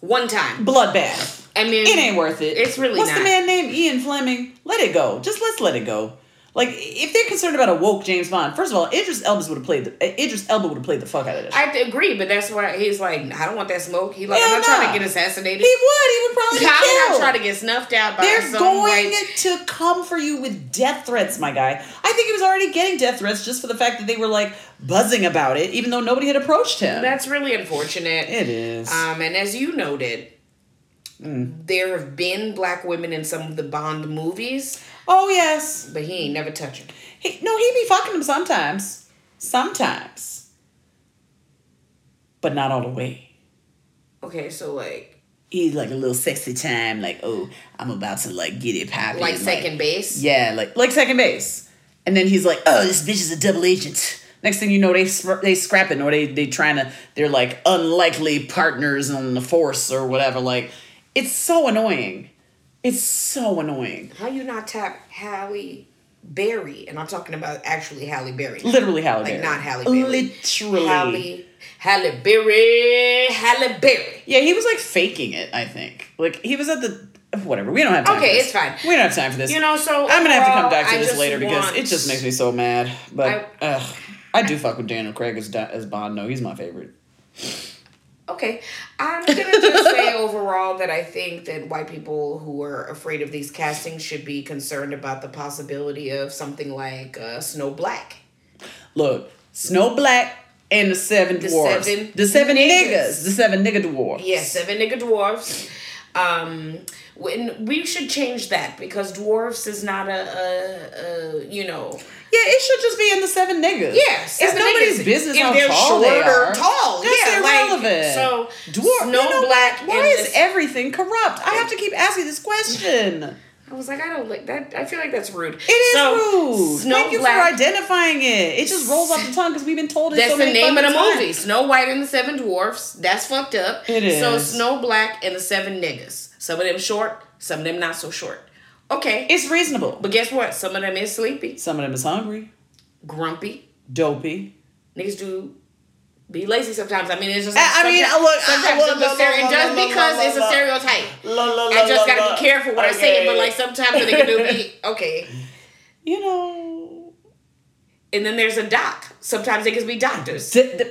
one time. Bloodbath. I mean, It ain't worth it. It's really What's not. the man named Ian Fleming? Let it go. Just let's let it go. Like if they're concerned about a woke James Bond, first of all, Idris Elba would have played the uh, Idris Elba would have played the fuck out of this. I have to agree, but that's why he's like, I don't want that smoke. He like, Hell I'm not trying to get assassinated. he would. He would probably get I'm not trying to get snuffed out by They're some going to come for you with death threats, my guy. I think he was already getting death threats just for the fact that they were like buzzing about it, even though nobody had approached him. That's really unfortunate. it is. Um, and as you noted, Mm. there have been black women in some of the Bond movies, oh yes. but he ain't never touching. He, no, he be fucking them sometimes. Sometimes. But not all the way. Okay, so like He's like a little sexy time, like, oh, I'm about to like get it popping. like second base. Yeah, like like second base. And then he's like, "Oh, this bitch is a double agent." Next thing you know, they they scrapping or they they trying to they're like unlikely partners on the force or whatever. Like, it's so annoying. It's so annoying. How you not tap Halle Berry? And I'm talking about actually Halle Berry. Literally Halle Like Berry. not Halle Berry. Literally. Halle Halle Berry. Halle Berry. Yeah, he was like faking it. I think. Like he was at the whatever. We don't have time. Okay, for this. it's fine. We don't have time for this. You know, so I'm gonna have to come back to I this later because it just makes me so mad. But I- ugh, I do fuck with Daniel Craig as as Bond. No, he's my favorite. Okay, I'm gonna just say overall that I think that white people who are afraid of these castings should be concerned about the possibility of something like uh, Snow Black. Look, Snow Black and the Seven The Dwarfs. seven the seven niggas. niggas. The seven nigga dwarfs. Yes, seven nigga dwarfs. Um, when we should change that because dwarfs is not a, a, a you know. Yeah, it should just be in the seven niggas. Yeah, it's nobody's niggas. business If how they're tall short they or are. tall, That's yeah, like, irrelevant. so, Dwarf, no you know Black? Why is this- everything corrupt? I have to keep asking this question. I was like, I don't like that. I feel like that's rude. It is So, rude. Snow Thank you Black. for identifying it. It just rolls off the tongue because we've been told it That's so the name of the fucking movie. Snow White and the Seven Dwarfs. That's fucked up. It So. Snow Black and the Seven Niggas. Some of them short, some of them not so short. Okay. It's reasonable. but guess what? Some of them is sleepy, Some of them is hungry, grumpy. dopey. Niggas do be lazy sometimes. I mean, it's just. I- I mean, sometimes- look, I- sometimes look, it's a look, stereo- look, just look, because look, it's a look. stereotype. I just gotta be careful what I say, but like sometimes a nigga do be okay. You know. And then there's a doc. Sometimes they niggas be doctors. D- d-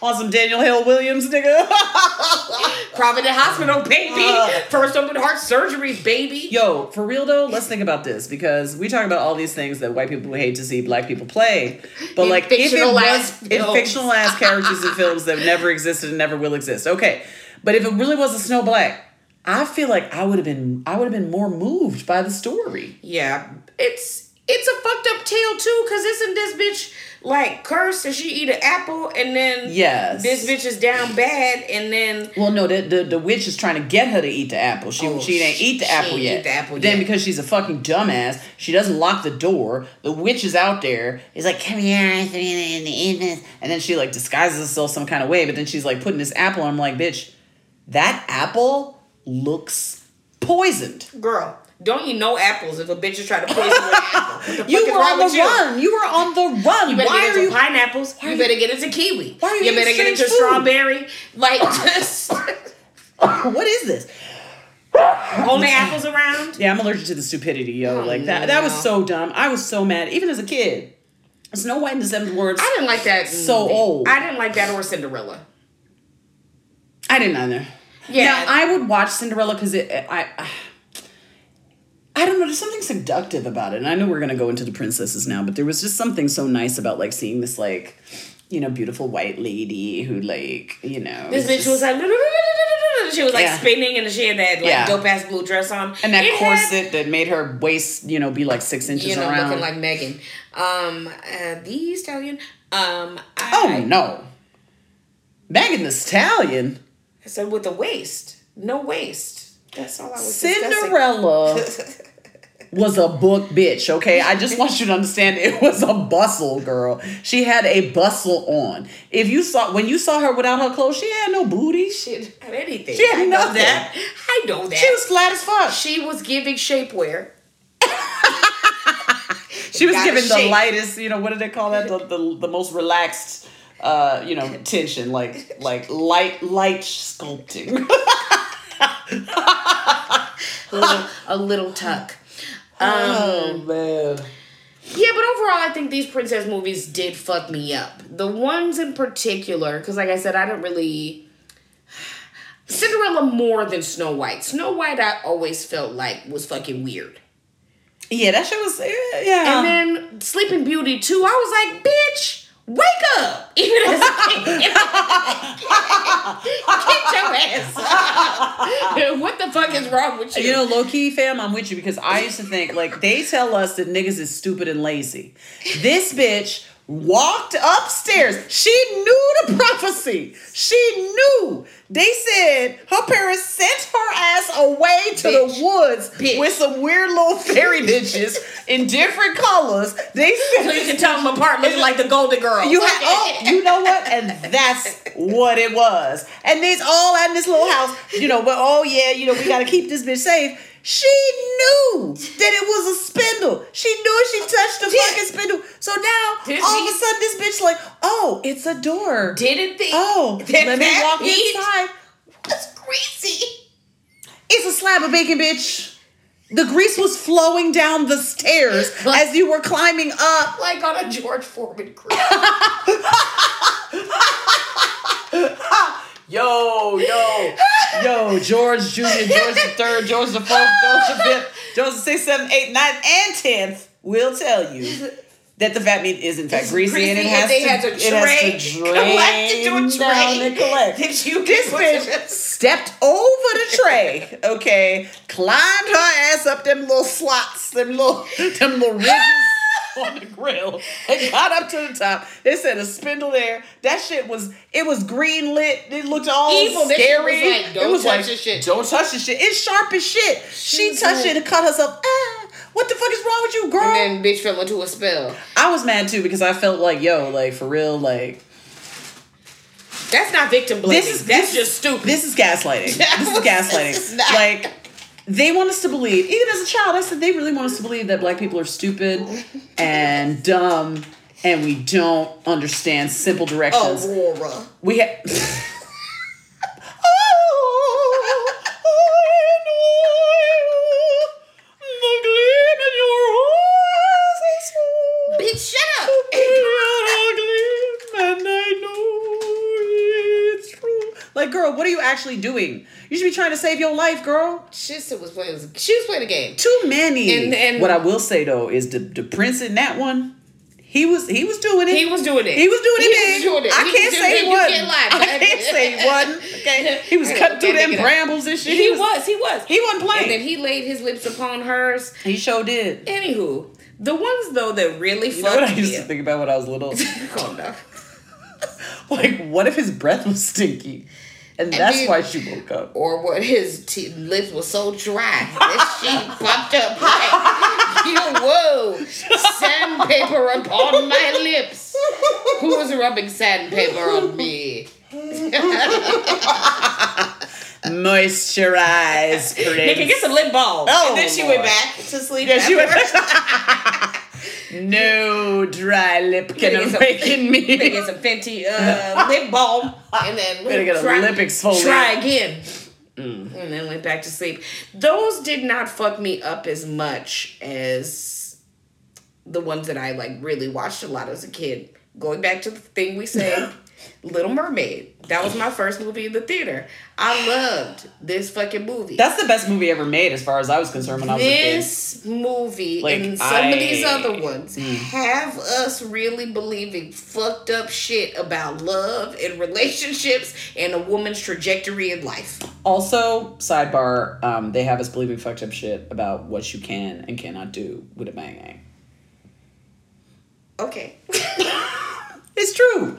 on some Daniel Hale Williams, nigga. Provident Hospital, baby. Uh. First open heart surgery, baby. Yo, for real though, let's think about this because we talk about all these things that white people hate to see black people play, but In like if it was in fictional ass characters in films that never existed and never will exist, okay. But if it really was a Snow Black, I feel like I would have been I would have been more moved by the story. Yeah, it's it's a fucked up tale too, cause isn't this bitch like cursed and she eat an apple and then Yes. this bitch is down bad and then Well, no, the, the the witch is trying to get her to eat the apple. She Oh, she didn't eat the apple yet. eat the apple then yet. because she's a fucking dumbass, she doesn't lock the door. The witch is out there. Is like, come here, in the evening. And then she like disguises herself some kind of way. But then she's like putting this apple. on. I'm like, bitch, that apple looks poisoned. girl, don't eat no apples if a bitch is trying to poison an apple. What the fuck You were on the you? run. You were on the run. You better Why get are into you? pineapples. are You you- better get into kiwi. Why are you you better get into food? strawberry. Like just what is this? only apples around. Yeah, I'm allergic to the stupidity, yo. Oh, like that. That was so dumb. I was so mad, even as a kid. Snow White and the Seven Dwarfs. I didn't like that. So movie. old. I didn't like that or Cinderella. I didn't either. Yeah. Now, I would watch Cinderella because it. I, I. I don't know. There's something seductive about it, and I know we're gonna go into the princesses now, but there was just something so nice about like seeing this like, you know, beautiful white lady who like you know. This bitch was like, she was like Yeah. spinning and she had that like Yeah. dope ass blue dress on. and that It had, corset that made her waist, you know, be like six inches you know, around. looking like Megan. Um, uh, the stallion. Um, I, oh no, Megan Thee Stallion, I said with the waist, no waist. That's all I was. Cinderella. was a book bitch, okay? I just want you to understand it was a bustle, girl. She had a bustle on. If you saw when you saw her without her clothes, she had no booty. She, didn't have anything. She had I know nothing. that. I know that. she was flat as fuck. She was giving shapewear. She was Got given the lightest, you know, what do they call that? The, the, the most relaxed uh, you know, tension, like like light light sculpting. A little, a little tuck. Um, oh man. Yeah, but overall, I think these princess movies did fuck me up. The ones in particular, because like I said, I don't really. Cinderella more than Snow White. Snow White, I always felt like was fucking weird. Yeah, that shit was yeah. And then Sleeping Beauty too, I was like, bitch, wake up! Even as a kid. Get your ass up. what the fuck is wrong with you? You know, low key, fam, I'm with you because I used to think like they tell us that niggas is stupid and lazy. This bitch walked upstairs. She knew the prophecy. She knew. They said her parents sent her ass away to Bitch. the woods Bitch. with some weird little fairy bitches in different colors. They said so you can tell them apart looking like the Golden Girls. you had oh, you know what? And that's what it was. And they's all at this little house, you know, but oh yeah, you know, we gotta keep this bitch safe. She knew that it was a spindle. She knew she touched the fucking spindle. So now Did all we- of a sudden this bitch like, oh, it's a door. Didn't think Oh, that let me walk meat inside. was greasy. It's a slab of bacon, bitch. The grease was flowing down the stairs as you were climbing up. Like on a George Foreman grill. Yo, yo, yo, George Jr., George the Third, George the Fourth, George the Fifth, George the Sixth, Seventh, Eighth, Ninth, and Tenth will tell you that the fat meat is in fact It's greasy, and it greasy, has and to, to it has to tray- collect drain tray down and collect. that you this bitch stepped over the tray, okay, climbed her ass up them little slots, them little, them little ridges. On the grill and got up to the top. They said a spindle there. That shit was it was green lit. It looked all Evil. Scary. was like, "Don't it was touch like, this shit." Don't touch this shit. It's sharp as shit. She She's touched it and cut herself. Ah, what the fuck is wrong with you, girl? And then bitch fell into a spell. I was mad too because I felt like, yo, like for real, like That's not victim blaming. this is That's this- just stupid. This is gaslighting. This is gaslighting. this is not- Like they want us to believe, even as a child, I said they really want us to believe that black people are stupid and dumb and we don't understand simple directions. Aurora. We have. oh, like, girl, what are you actually doing? You should be trying to save your life, girl. Shista was playing. She was playing a game. Too many. And- and- what I will say though is the the prince in that one. He was he was doing it. He was doing it. He was doing it. He was doing it. I He can't say he wasn't. can't lie, I can't say he wasn't. Okay. He was cutting through them brambles and shit. He was. He was. He wasn't playing. And then he laid his lips upon hers. He sure did. Anywho, the ones though that really You know what I used to think about when I was little? Calm down. like, what if his breath was stinky? And that's mean- why she woke up. Or what his t- lips were so dry that she popped up like, you whoa, sandpaper upon my lips. Who was rubbing sandpaper on me? Moisturize, Nigga, Prince. get some lip balm. Oh, and then oh, she Lord. went back to sleep. Yeah, she went- afterwards. no dry lip Better can awaken Better me. get some Fenty uh, lip balm, and then Better get a try, lip exfoliant. Try again, and then went back to sleep. Those did not fuck me up as much as the ones that I like really watched a lot as a kid. Going back to the thing we said, Little Mermaid. That was my first movie in the theater. I loved this fucking movie. That's the best movie ever made, as far as I was concerned when I was a kid. this movie Like, and some of these other ones have us really believing fucked up shit about love and relationships and a woman's trajectory in life. Also, sidebar, um, they have us believing fucked up shit about what you can and cannot do with a bang. Okay. It's true.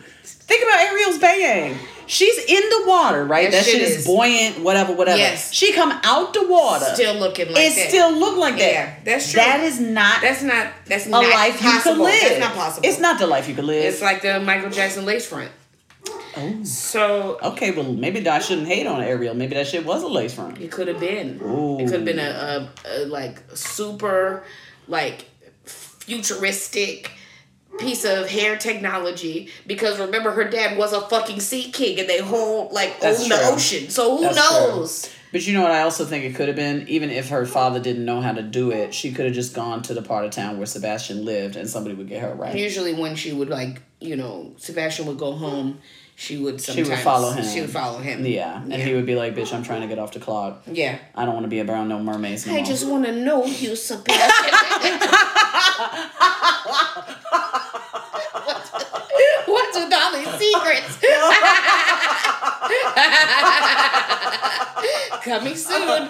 Think about Ariel's bang. She's in the water, right? That That, shit is, is- buoyant, whatever, whatever. Yes. She come out the water. Still looking like it that. still look like that. Yeah, that's true. That is not That's not that's a not life you possible. could live. That's not possible. It's not the life you could live. It's like the Michael Jackson lace front. Oh. So Okay, well maybe I shouldn't hate on Ariel. Maybe that shit was a lace front. It could have been. Ooh. It could have been a, a, a like super like futuristic piece of hair technology because remember her dad was a fucking sea king and they hold like That's own the ocean. So who That's knows? But you know what? I also think it could have been, even if her father didn't know how to do it, she could have just gone to the part of town where Sebastian lived, and somebody would get her right. Usually when she would like, you know, Sebastian would go home, she would sometimes. She sometimes would follow him. She would follow him. Yeah, and he would be like, "Bitch, I'm trying to get off the clock. Yeah. I don't want to be around no mermaids no I more." just want to know you, Sebastian. What's with all these secrets? Coming soon,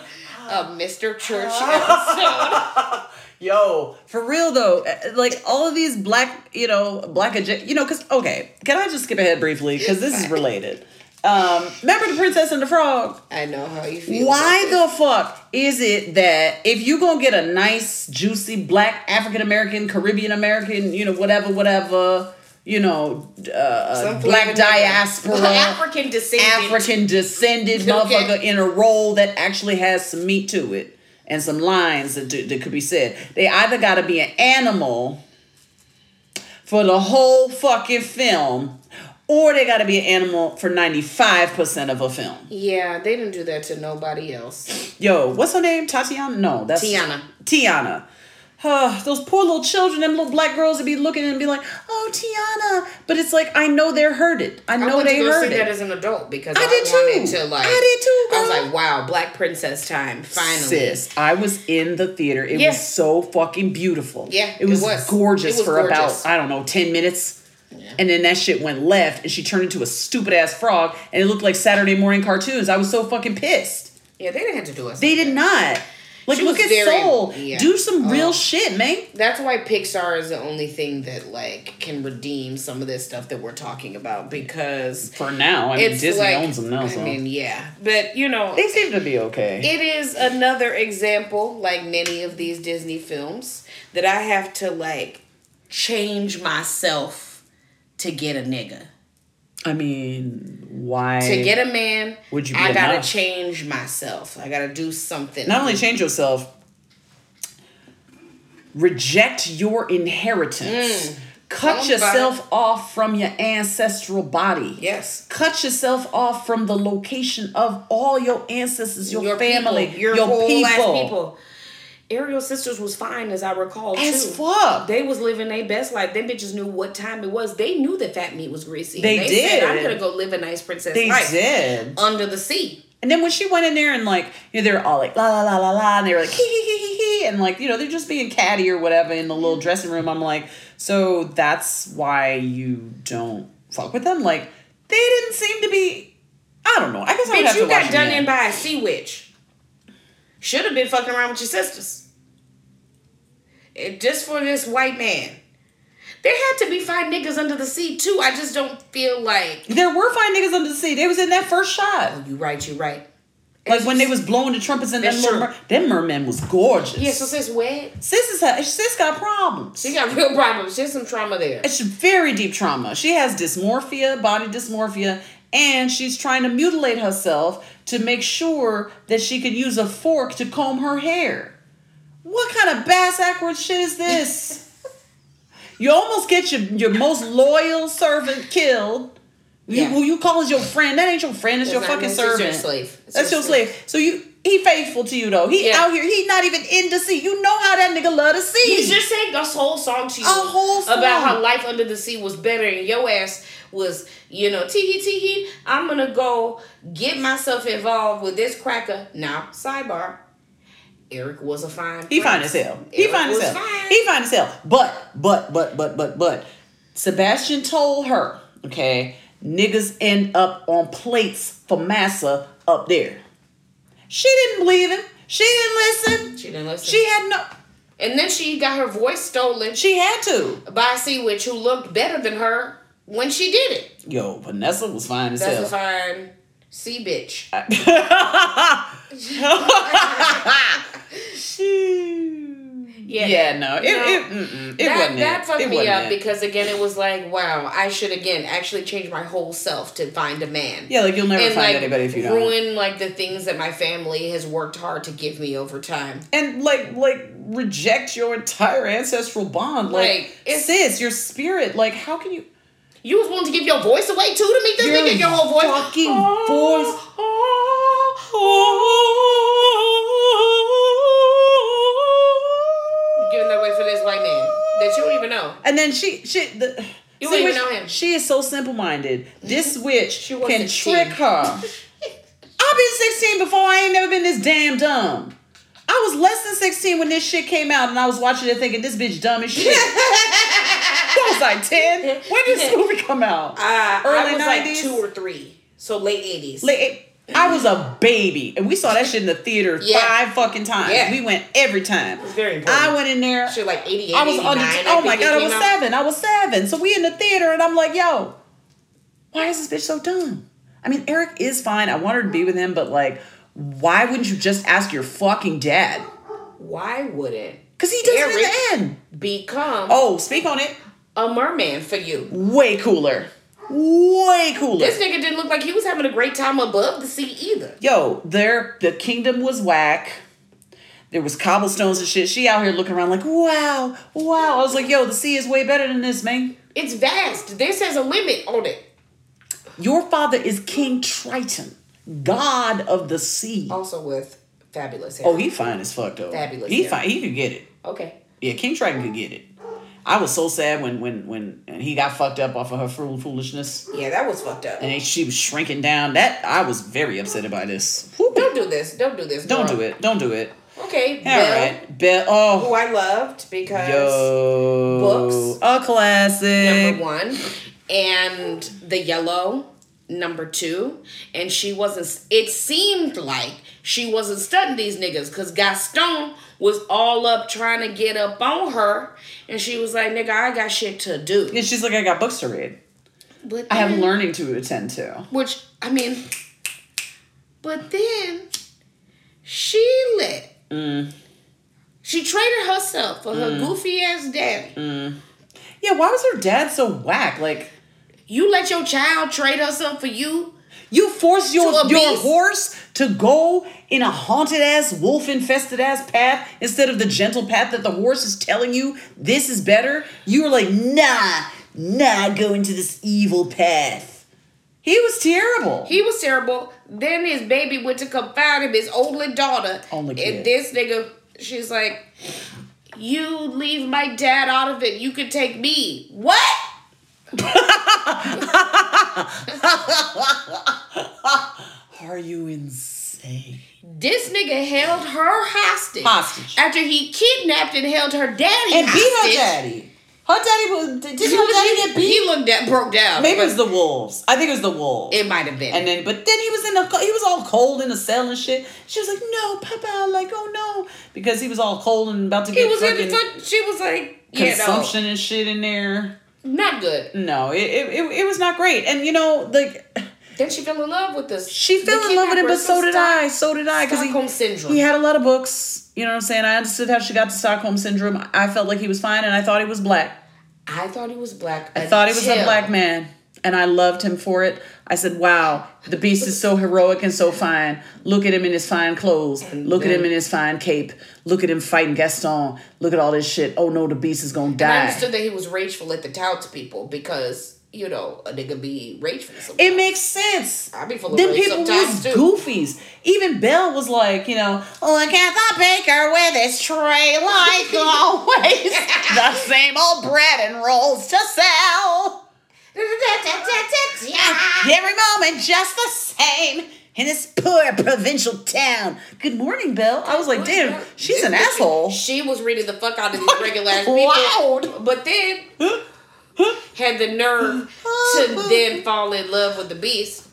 a Mr. Church episode. Yo, for real though, eh, like all of these black, you know, black, adja- you know, because okay, can I just skip ahead briefly because this is related. Um, remember the Princess and the Frog? I know how you feel. Why about the fuck is it that if you gonna get a nice, juicy black African American, Caribbean American, you know, whatever, whatever, you know, uh, Some black diaspora, African descendant. African descended Okay. motherfucker in a role that actually has some meat to it and some lines that, do- that could be said. They either got to be an animal for the whole fucking film, or they got to be an animal for ninety five percent of a film. Yeah, they didn't do that to nobody else. Yo, what's her name? Tatiana? No, that's Tiana. Tiana. Uh, those poor little children, them little black girls would be looking and be like, "Oh, Tiana," but it's like I know they're hurted. I I know went they to it. that as an adult because I, I did wanted too. to like. I did too, I was like, wow, Black Princess time finally. Sis, I was in the theater. It Yeah. was so fucking beautiful. Yeah, it was, it was. gorgeous It was for gorgeous. about I don't know ten minutes. And then that shit went left, and she turned into a stupid ass frog, and it looked like Saturday morning cartoons. I was so fucking pissed. Yeah, they didn't have to do us. They like did that. not. Like, She look at very- Soul. yeah. Do some Oh. real shit, man. That's why Pixar is the only thing that like can redeem some of this stuff that we're talking about because For now, I mean, Disney like owns them now, So. I mean, yeah, but you know, they seem to be okay. it is another example, like many of these Disney films, that I have to like change myself to get a nigga. I mean, why? To get a man, Would you be I gotta enough? change myself. I gotta do something. not only change yourself, reject your inheritance. Mm. Cut 'em about yourself off from your ancestral body. yes. Cut yourself off from the location of all your ancestors, your, family, people, your, your whole people. people. Ariel's sisters was fine as I recall As too. fuck. They was living their best life. Them bitches knew what time it was. They knew that fat meat was greasy. They Said, I'm gonna go live a nice princess They life did. under the sea. And then when she went in there and like, you know, they were all like la la la la la, and they were like hee hee hee hee hee, and like, you know, they're just being catty or whatever in the little dressing room. I'm like, so that's why you don't fuck with them? Like, they didn't seem to be. I don't know. I guess I would Bitch, have you got done in by a sea witch. Should have been fucking around with your sisters. It, just for this white man. There had to be five niggas under the sea too. I just don't feel like. There were five niggas under the sea. They was in that first shot. Oh, you right, you right. Like when they was blowing the trumpets and them That's little true. mer- them mermen was gorgeous. Yeah, so sis wet. sis is ha- sis got problems. She got real problems. She has some trauma there. It's very deep trauma. She has dysmorphia, body dysmorphia, and she's trying to mutilate herself to make sure that she could use a fork to comb her hair. What kind of bass backwards shit is this? you almost get your, your most loyal servant killed. You, Who you call as your friend? That ain't your friend. It's your not- fucking servant. your slave. It's That's your your slave. So you he faithful to you though. He Yeah. out here. He not even in the sea. You know how that nigga love the sea. He's just saying this whole song to you A whole song. about how life under the sea was better, and your ass was, you know, tee tee hee. I'm gonna go get myself involved with this cracker. Now, sidebar. Eric was a fine. He fine as hell. He fine as hell. He fine as hell. But, but, but, but, but, but, Sebastian told her, okay, niggas end up on plates for massa up there. She didn't believe him. She didn't listen. She didn't listen. She had no. and then she got her voice stolen She had to. by a sea witch who looked better than her when she did it. Yo, Vanessa was fine as That's hell. fine sea bitch. yeah, yeah, no, it, No. it, it that wasn't that fucked It me wasn't up it. because again it was like wow I should again actually change my whole self to find a man yeah, like you'll never and find like anybody if you don't. ruin like the things that my family has worked hard to give me over time. and like like reject your entire ancestral bond like, Like, it's- sis your spirit like how can you You was willing to give your voice away too to meet this Your nigga. Your whole voice, fucking oh, voice. Giving that away for this white man that you don't even know. and then she she the You don't even know him. she is so simple-minded this mm-hmm. witch She can trick her i've been 16 before i ain't never been this damn dumb I was less than 16 when this shit came out, and I was watching it thinking, this bitch dumb as shit. I was like 10. When did this movie come out? Uh, I Early was like 90s? two or three, so late eighties. Like, I was a baby, and we saw that shit in the theater Yeah. five fucking times. Yeah. We went every time. very important. I went in there. Shit like 88, I was 89, under. I Oh my god, I came was out. seven. I was seven. So we in the theater, and I'm like, yo, why is this bitch so dumb? I mean, Eric is fine. I want her to be with him, but like, why wouldn't you just ask your fucking dad? Why wouldn't Because he does it in the end. become Oh, speak on it. A merman for you? Way cooler. Way cooler. This nigga didn't look like he was having a great time above the sea either. Yo, there the kingdom was whack. There was cobblestones and shit. She out here looking around like, wow, wow. I was like, yo, the sea is way better than this, man. It's vast. This has a limit on it. Your father is King Triton, god of the sea. Also with fabulous hair. Oh, he fine as fuck though. Fabulous, He yeah. fine. He could get it. okay. Yeah, King Triton could get it. I was so sad when when when he got fucked up off of her fool foolishness, Yeah, that was fucked up. and she was shrinking down. That I was very upset by this. Whew. Don't do this. Don't do this. Don't do it. Don't do it. Okay. All Belle, right. Oh. Who Oh, I loved because yo, Books. a classic. number one, and the yellow number two, and she wasn't. It seemed like she wasn't studying these niggas because Gaston was all up trying to get up on her, and she was like, "Nigga, I got shit to do." Yeah, she's like, I got books to read. But I have learning to attend to. Which I mean, but then she let. Mm. She traded herself for her goofy ass daddy. Yeah, why was her dad so whack? Like, You let your child trade herself for you. You force your your horse to go in a haunted ass, wolf infested ass path instead of the gentle path that the horse is telling you this is better. You were like, nah, nah, go into this evil path. He was terrible. He was terrible. Then his baby went to confide him, his only daughter. Only kid. And this nigga She's like, "You leave my dad out of it. You could take me." What? Are you insane? This nigga held her hostage. Hostage. After he kidnapped and held her daddy And beat her daddy. Her daddy was. Did He, her daddy was- get beat? he looked at broke down. Maybe it was the wolves. I think it was the wolves. it might have been. And then, but then he was in the, he was all cold in the cell and shit. She was like, "No, Papa," like, "Oh no," because he was all cold and about to he get He was in the. She was like, "Yeah, consumption and shit in there. No, not good." No, it, it it it was not great. And you know, like Then she fell in love with this. she fell in love with him, but so did Stock- I. So did I, because Stockholm he syndrome. he had a lot of books. You know what I'm saying? I understood how she got to Stockholm syndrome. I felt like he was fine, and I thought he was black. I thought he was black. I thought he was a black man, and I loved him for it. I said, "Wow, the beast is so heroic and so fine. Look at him in his fine clothes. Look at him in his fine cape. Look at him fighting Gaston. Look at all this shit. Oh no, the beast is gonna And I die." understood that he was rageful at the townspeople because you know a nigga be rageful. Sometimes. It makes sense. I be full of rage people was too. goofies. Even Belle was like, you know, look at the baker with his tray like always. the same old bread and rolls to sell. Every moment just the same in this poor provincial town. Good morning, Bill. I was like, damn, she's an asshole. She was reading the fuck out of these regular ass people, but then had the nerve to then fall in love with the beast.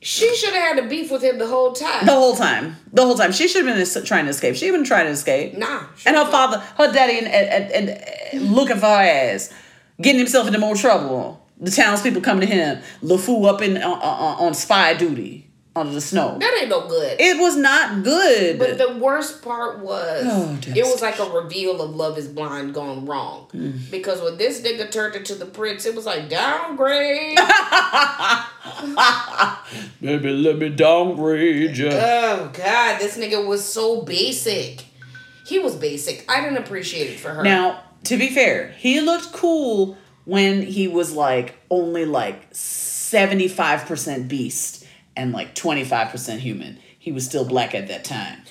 She should have had a beef with him the whole time. The whole time. The whole time. She should have been trying to escape. She even trying to escape. Nah. And her father, her daddy, and, and, and, and looking for her ass, getting himself into more trouble. The townspeople come to him. LeFou up in on, on, on spy duty under the snow. That ain't no good. It was not good. But the worst part was Oh, it was like a reveal of Love is Blind gone wrong. Mm. Because when this nigga turned into the prince, it was like downgrade. Baby, let me downgrade you. oh god, this nigga was so basic. He was basic. I didn't appreciate it for her. Now, to be fair, he looked cool when he was like only like 75% beast and like 25% human. He was still black at that time.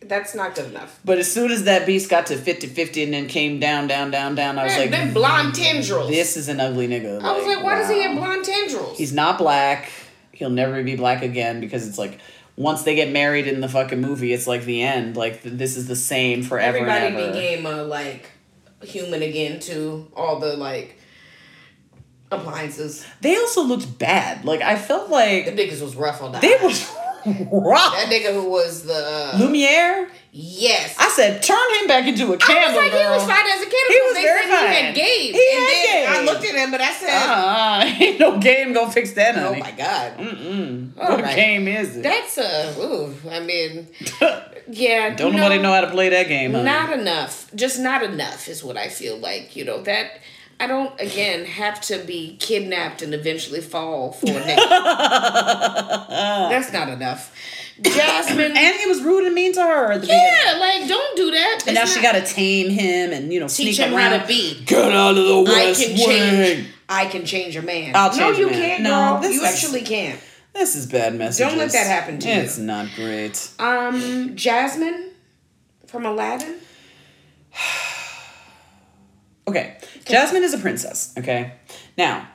That's not good enough. But as soon as that beast got to 50 50 and then came down, down, down, down, I was Man, like, them blonde tendrils. this is an ugly nigga. I was like, why does he have blonde tendrils? He's not black. He'll never be black again because it's like once they get married in the fucking movie, it's like the end. Like this is the same forever Everybody and ever. became a like human again too. All the like appliances. They also looked bad. Like I felt like The niggas was rough on that. they was rough. That nigga who was the uh, Lumiere. yes. I said, turn him back into a candle, I was like, girl. he was fine as a kid. He was they very said he fine. had game. He and had then I looked at him, but I said, Uh, ain't no game gonna fix that, "Oh my god, Mm-mm. All What right. game is it? that's a ooh." I mean, yeah, Don't no, nobody know how to play that game, honey. Not enough. Just not enough is what I feel like. You know that. I don't again have to be kidnapped and eventually fall for a nigga. That's not enough. Jasmine, and he was rude and mean to her at the yeah, beginning. like don't do that. And now It's she got to tame him and you know teach sneak him around. how to be. Get out of the I west can wing. change. I can change a man. I'll change a you man. can't, No, girl. you is- actually can't. This is bad messages. Don't let that happen to you. It's not great. Um, Jasmine from Aladdin. Okay. Jasmine is a princess, okay? Now,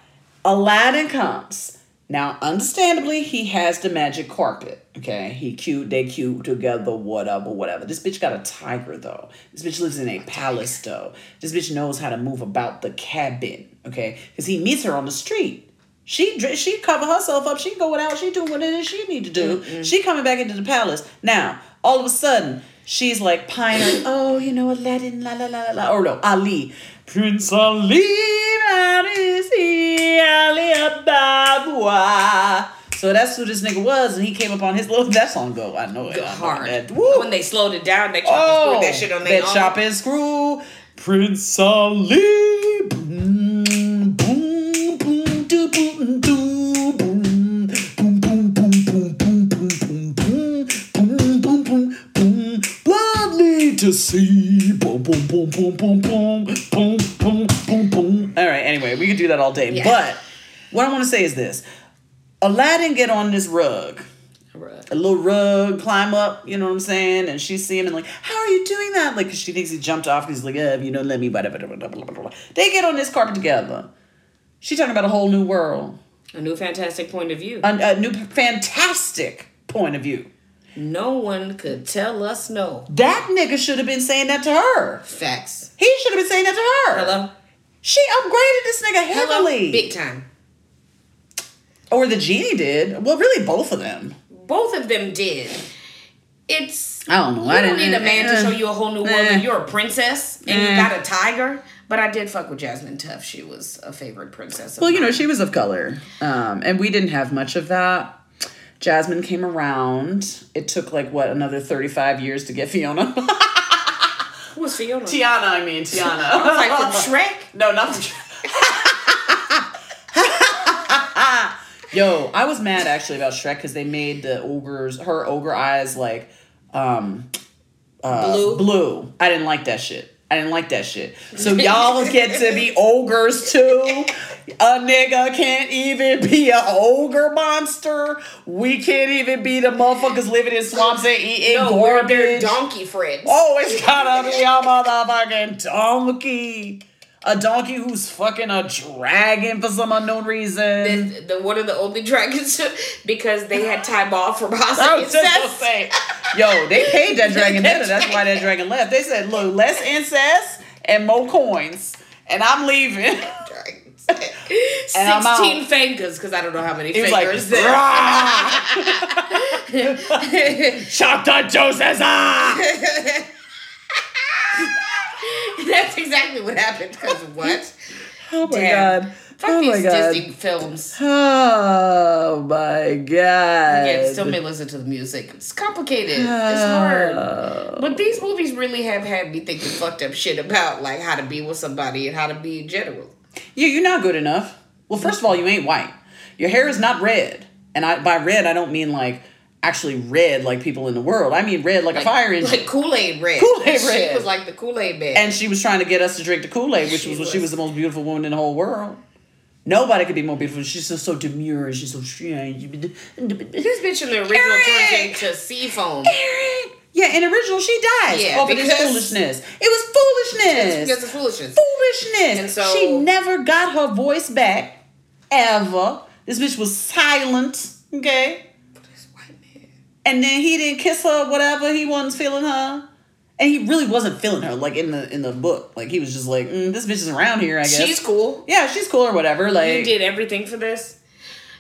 Aladdin comes. Now, understandably, he has the magic carpet, okay? He cute, they cute together, whatever, whatever. This bitch got a tiger, though. This bitch lives in a palace, though. This bitch knows how to move about the cabin, okay? Because he meets her on the street. She she cover herself up. She going out. She doing what it is she need to do. She coming back into the palace. Now, all of a sudden, she's like pining. oh, you know Aladdin, la la la la la. Or no, Ali. Prince Ali, that is he, Ali Ababwa. So that's who this nigga was, and he came up on his little. That song go. I know it. I know Hard. That. Woo. When they slowed it down, they chopped Oh, and screwed that oh, shit on their that own. chop and screw. Prince Ali. Boom, boom, boom, do, boom, do, boom. Boom, boom, boom, boom, boom, boom, boom, boom. Boom, boom, boom, boom. Bloodly to see. Boom, boom, boom, boom, boom, boom. Boom, boom, boom, boom. All right, anyway, we could do that all day. Yeah. But what I want to say is this. Aladdin get on this rug Right. a little rug, climb up, you know what I'm saying? And she's seeing him and like, how are you doing that? Like, 'cause she thinks he jumped off because he's like, oh, yeah, you don't let me, blah, blah, blah, blah, blah, blah, blah. They get on this carpet together. She talking about a whole new world, A new fantastic point of view. a, a new fantastic point of view. No one could tell us no. That nigga should have been saying that to her. Facts. He should have been saying that to her. Hello? She upgraded this nigga Hello? heavily. Big time. or the genie did. Well, really, both of them. Both of them did. It's I don't know. You I don't need a man to eh, show you a whole new world eh. when you're a princess and Eh. you got a tiger. But I did fuck with Jasmine Tuff. She was a favorite princess. Of Well, you know, she was of color, um, and we didn't have much of that. Jasmine came around. It took like what another thirty-five years to get Fiona. Who was Fiona? Tiana, I mean Tiana. I like from Shrek. no, not from. Yo, I was mad actually about Shrek because they made the ogres, her ogre eyes like um, uh, Blue? Blue. I didn't like that shit. I didn't like that shit. So y'all get to be ogres too. A nigga can't even be a ogre monster. We can't even be the motherfuckers living in swamps and eating No, we're garbage. donkey friends. Oh, it's gotta be a motherfucking donkey. A donkey who's fucking a dragon for some unknown reason. The, the one of the only dragons because they had time off from I house was just incest. say, yo, they paid that dragon better. That's why that dragon left. They said, look, less incest and more coins, and I'm leaving. Dragons. And Sixteen fingers because I don't know how many like, fingers there. "Rah!" Chop the juices ah! That's exactly what happened. Because what? Oh my Damn. god. Fuck oh my god. Disney films. Oh my god. Yeah, still may listen to the music. It's complicated. It's hard. Oh. But these movies really have had me thinking fucked up shit about like how to be with somebody and how to be in general. Yeah, you're not good enough. Well, first of all, you ain't white. Your hair is not red. And I by red I don't mean like actually red like people in the world. I mean red like, a fire engine. Like Kool Aid Red. Kool-Aid She Red. was like the Kool Aid man. and she was trying to get us to drink the Kool-Aid, which She was, was she was. the most beautiful woman in the whole world. Nobody could be more beautiful. She's just so demure and she's so strange. this bitch in the original turns Eric! into Seafoam. Eric! Yeah, in original she dies Yeah, over this because- foolishness. It was foolishness. Because of foolishness. foolishness. And so- she never got her voice back ever. This bitch was silent. Okay. This white man. And then he didn't kiss her, whatever. He wasn't feeling her. And he really wasn't feeling her, like in the in the book. Like he was just like, mm, this bitch is around here, I guess. She's cool. yeah, she's cool or whatever. Like You did everything for this.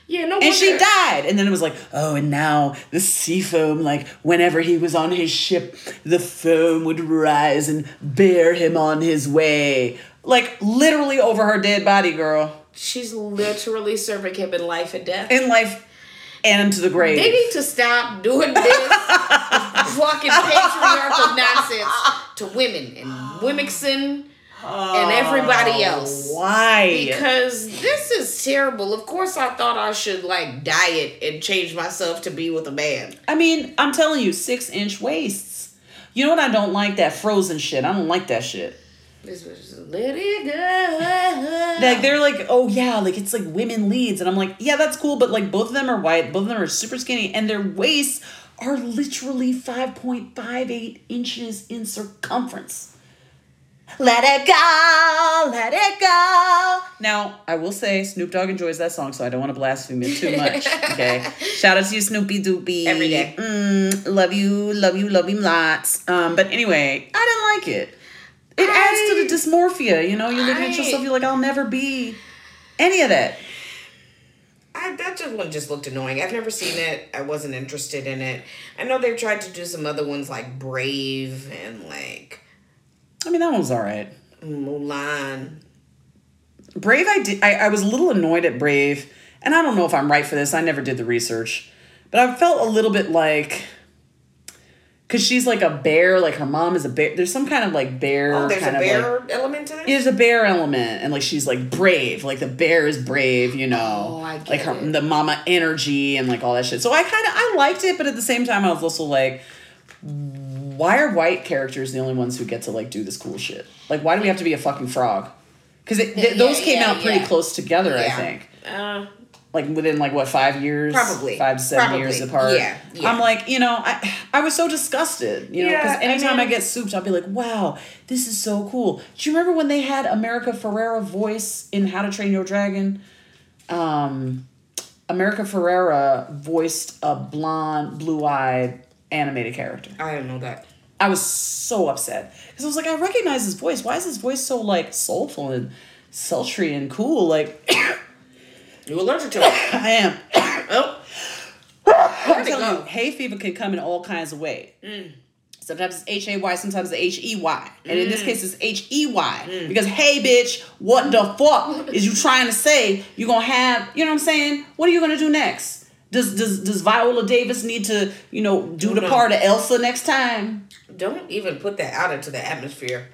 Yeah, no and she died. And then it was like, oh, and now the sea foam, like whenever he was on his ship, the foam would rise and bear him on his way. Like literally over her dead body, girl. She's literally serving him in life and death. In life and to the grave. They need to stop doing this fucking patriarchal nonsense to women and And everybody oh, else. Why? Because this is terrible. Of course, I thought I should like diet and change myself to be with a man. I mean, I'm telling you, six inch waists. You know what I don't like? That frozen shit. I don't like that shit. This was just, let it go. Like they're like, oh yeah, like it's like women leads, and I'm like, yeah, that's cool, but like both of them are white, both of them are super skinny, and their waists are literally five point five eight inches in circumference. Let it go, let it go. Now, I will say Snoop Dogg enjoys that song, so I don't want to blaspheme it too much. Okay. Shout out to you, Snoopy Doopy. Every day. Mm, love you, love you, love you lots. Um, but anyway, I didn't like it. It adds to the dysmorphia, you know. You're looking at yourself, you're like, I'll never be any of that. I, that just one just looked annoying. I've never seen it. I wasn't interested in it. I know they've tried to do some other ones like Brave and like I mean, that one was all right. Mulan. Brave, I did. I, I was a little annoyed at Brave, and I don't know if I'm right for this. I never did the research, but I felt a little bit like, cause she's like a bear. Like her mom is a bear. There's some kind of like bear. Oh, there's a of, like- bear element to this. There's a bear element, and like she's like brave, like the bear is brave, you know, Oh, I get like her it. the mama energy and like all that shit. So I kind of I liked it, but at the same time, I was also like, why are white characters the only ones who get to like do this cool shit? Like, why do we have to be a fucking frog? Because th- Yeah, those came yeah, out pretty yeah. close together, I think. Uh, like within like what five years, Probably. five to seven Probably. years apart. Yeah, yeah. I'm like, you know, I I was so disgusted, you know, because I anytime I, mean- get souped, I'll be like, wow, this is so cool. Do you remember when they had America Ferrera voice in How to Train Your Dragon? Um, America Ferrera voiced a blonde, blue-eyed animated character. I didn't know that. I was so upset because I was like, I recognize his voice. Why is his voice so like soulful and sultry and cool? Like You allergic to it? I am. Oh, I'm telling you, hay fever can come in all kinds of ways. Mm. Sometimes it's H A Y, sometimes it's H E Y, and in this mm. case it's H E Y mm. because hey bitch, what the fuck is you trying to say? You're gonna have, you know what I'm saying? What are you gonna do next? Does does does Viola Davis need to, you know, do the No. part of Elsa next time? don't even put that out into the atmosphere.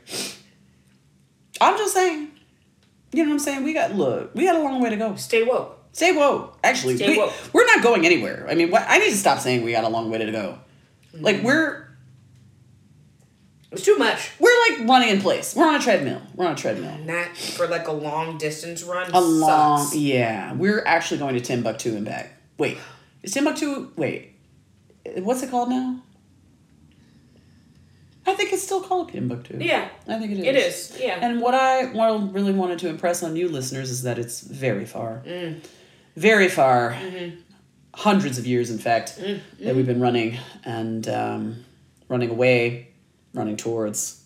I'm just saying. You know what I'm saying? We got look, we got a long way to go. Stay woke. Stay woke. Actually, Stay we, woke. we're not going anywhere. I mean, what, I need to stop saying we got a long way to go. Mm-hmm. Like we're It's too much. we're like running in place. We're on a treadmill. We're on a treadmill. Not for like a long distance run. A long, sucks. yeah. We're actually going to Timbuktu and back. Wait, is Timbuktu? Wait, what's it called now? I think it's still called Timbuktu. Yeah, I think it is. it is. Yeah. And what I really wanted to impress on you listeners is that it's very far. Mm. Very far. Mm-hmm. Hundreds of years, in fact, that we've been running and um, running away, running towards,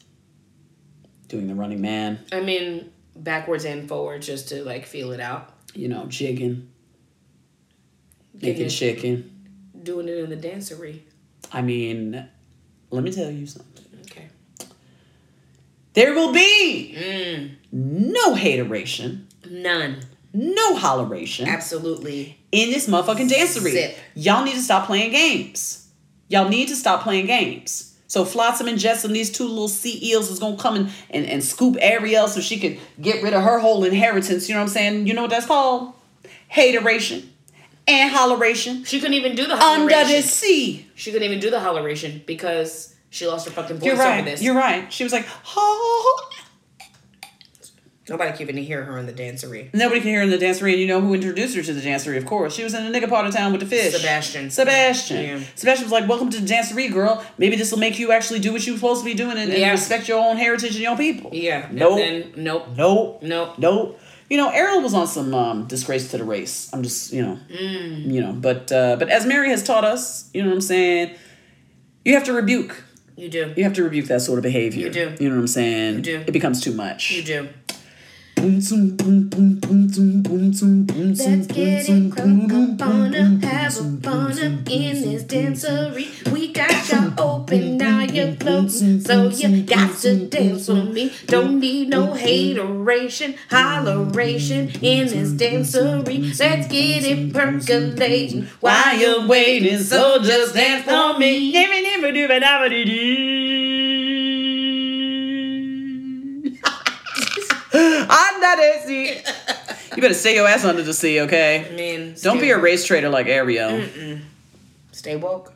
doing the running man, I mean, backwards and forwards just to like feel it out. you know, jigging, making chicken. Doing it in the dancery. I mean, let me tell you something. Okay. There will be Mm, no hateration, none. no holleration. Absolutely. in this motherfucking dancery. Zip. Y'all need to stop playing games. Y'all need to stop playing games. So Flotsam and Jetsam, these two little sea eels, is gonna come and, and, and scoop Ariel so she can get rid of her whole inheritance. You know what I'm saying? You know what that's called? Hateration and holleration She couldn't even do the holleration. under the holleration. sea. She couldn't even do the holleration because she lost her fucking voice You're over right. this. You're right. She was like, oh. Nobody can even hear her in the dancery. Nobody can hear her in the dancery, and you know who introduced her to the dancery, of course. She was in the nigga part of town with the fish. Sebastian. Sebastian. Yeah. Sebastian was like, Welcome to the dancery, girl. Maybe this will make you actually do what you're supposed to be doing and, and Yeah. respect your own heritage and your people. Yeah. Nope. And then, nope. Nope. Nope. Nope. You know, Ariel was on some um, disgrace to the race. I'm just, you know, Mm. you know, but uh, but as Mary has taught us, you know what I'm saying. You have to rebuke. You do. You have to rebuke that sort of behavior. You do. You know what I'm saying. You do. It becomes too much. You do. Let's Let's get it crunk up on up, have a fun up in this dancery. We got you open, now you're floating, so you got to dance with me. Don't need no hateration, holleration in this dancery. Let's get it percolating While you're waiting, so just dance for me. Under the sea. You better stay your ass under the sea, okay? I mean, Don't be a woke. race trader like Ariel. Stay woke.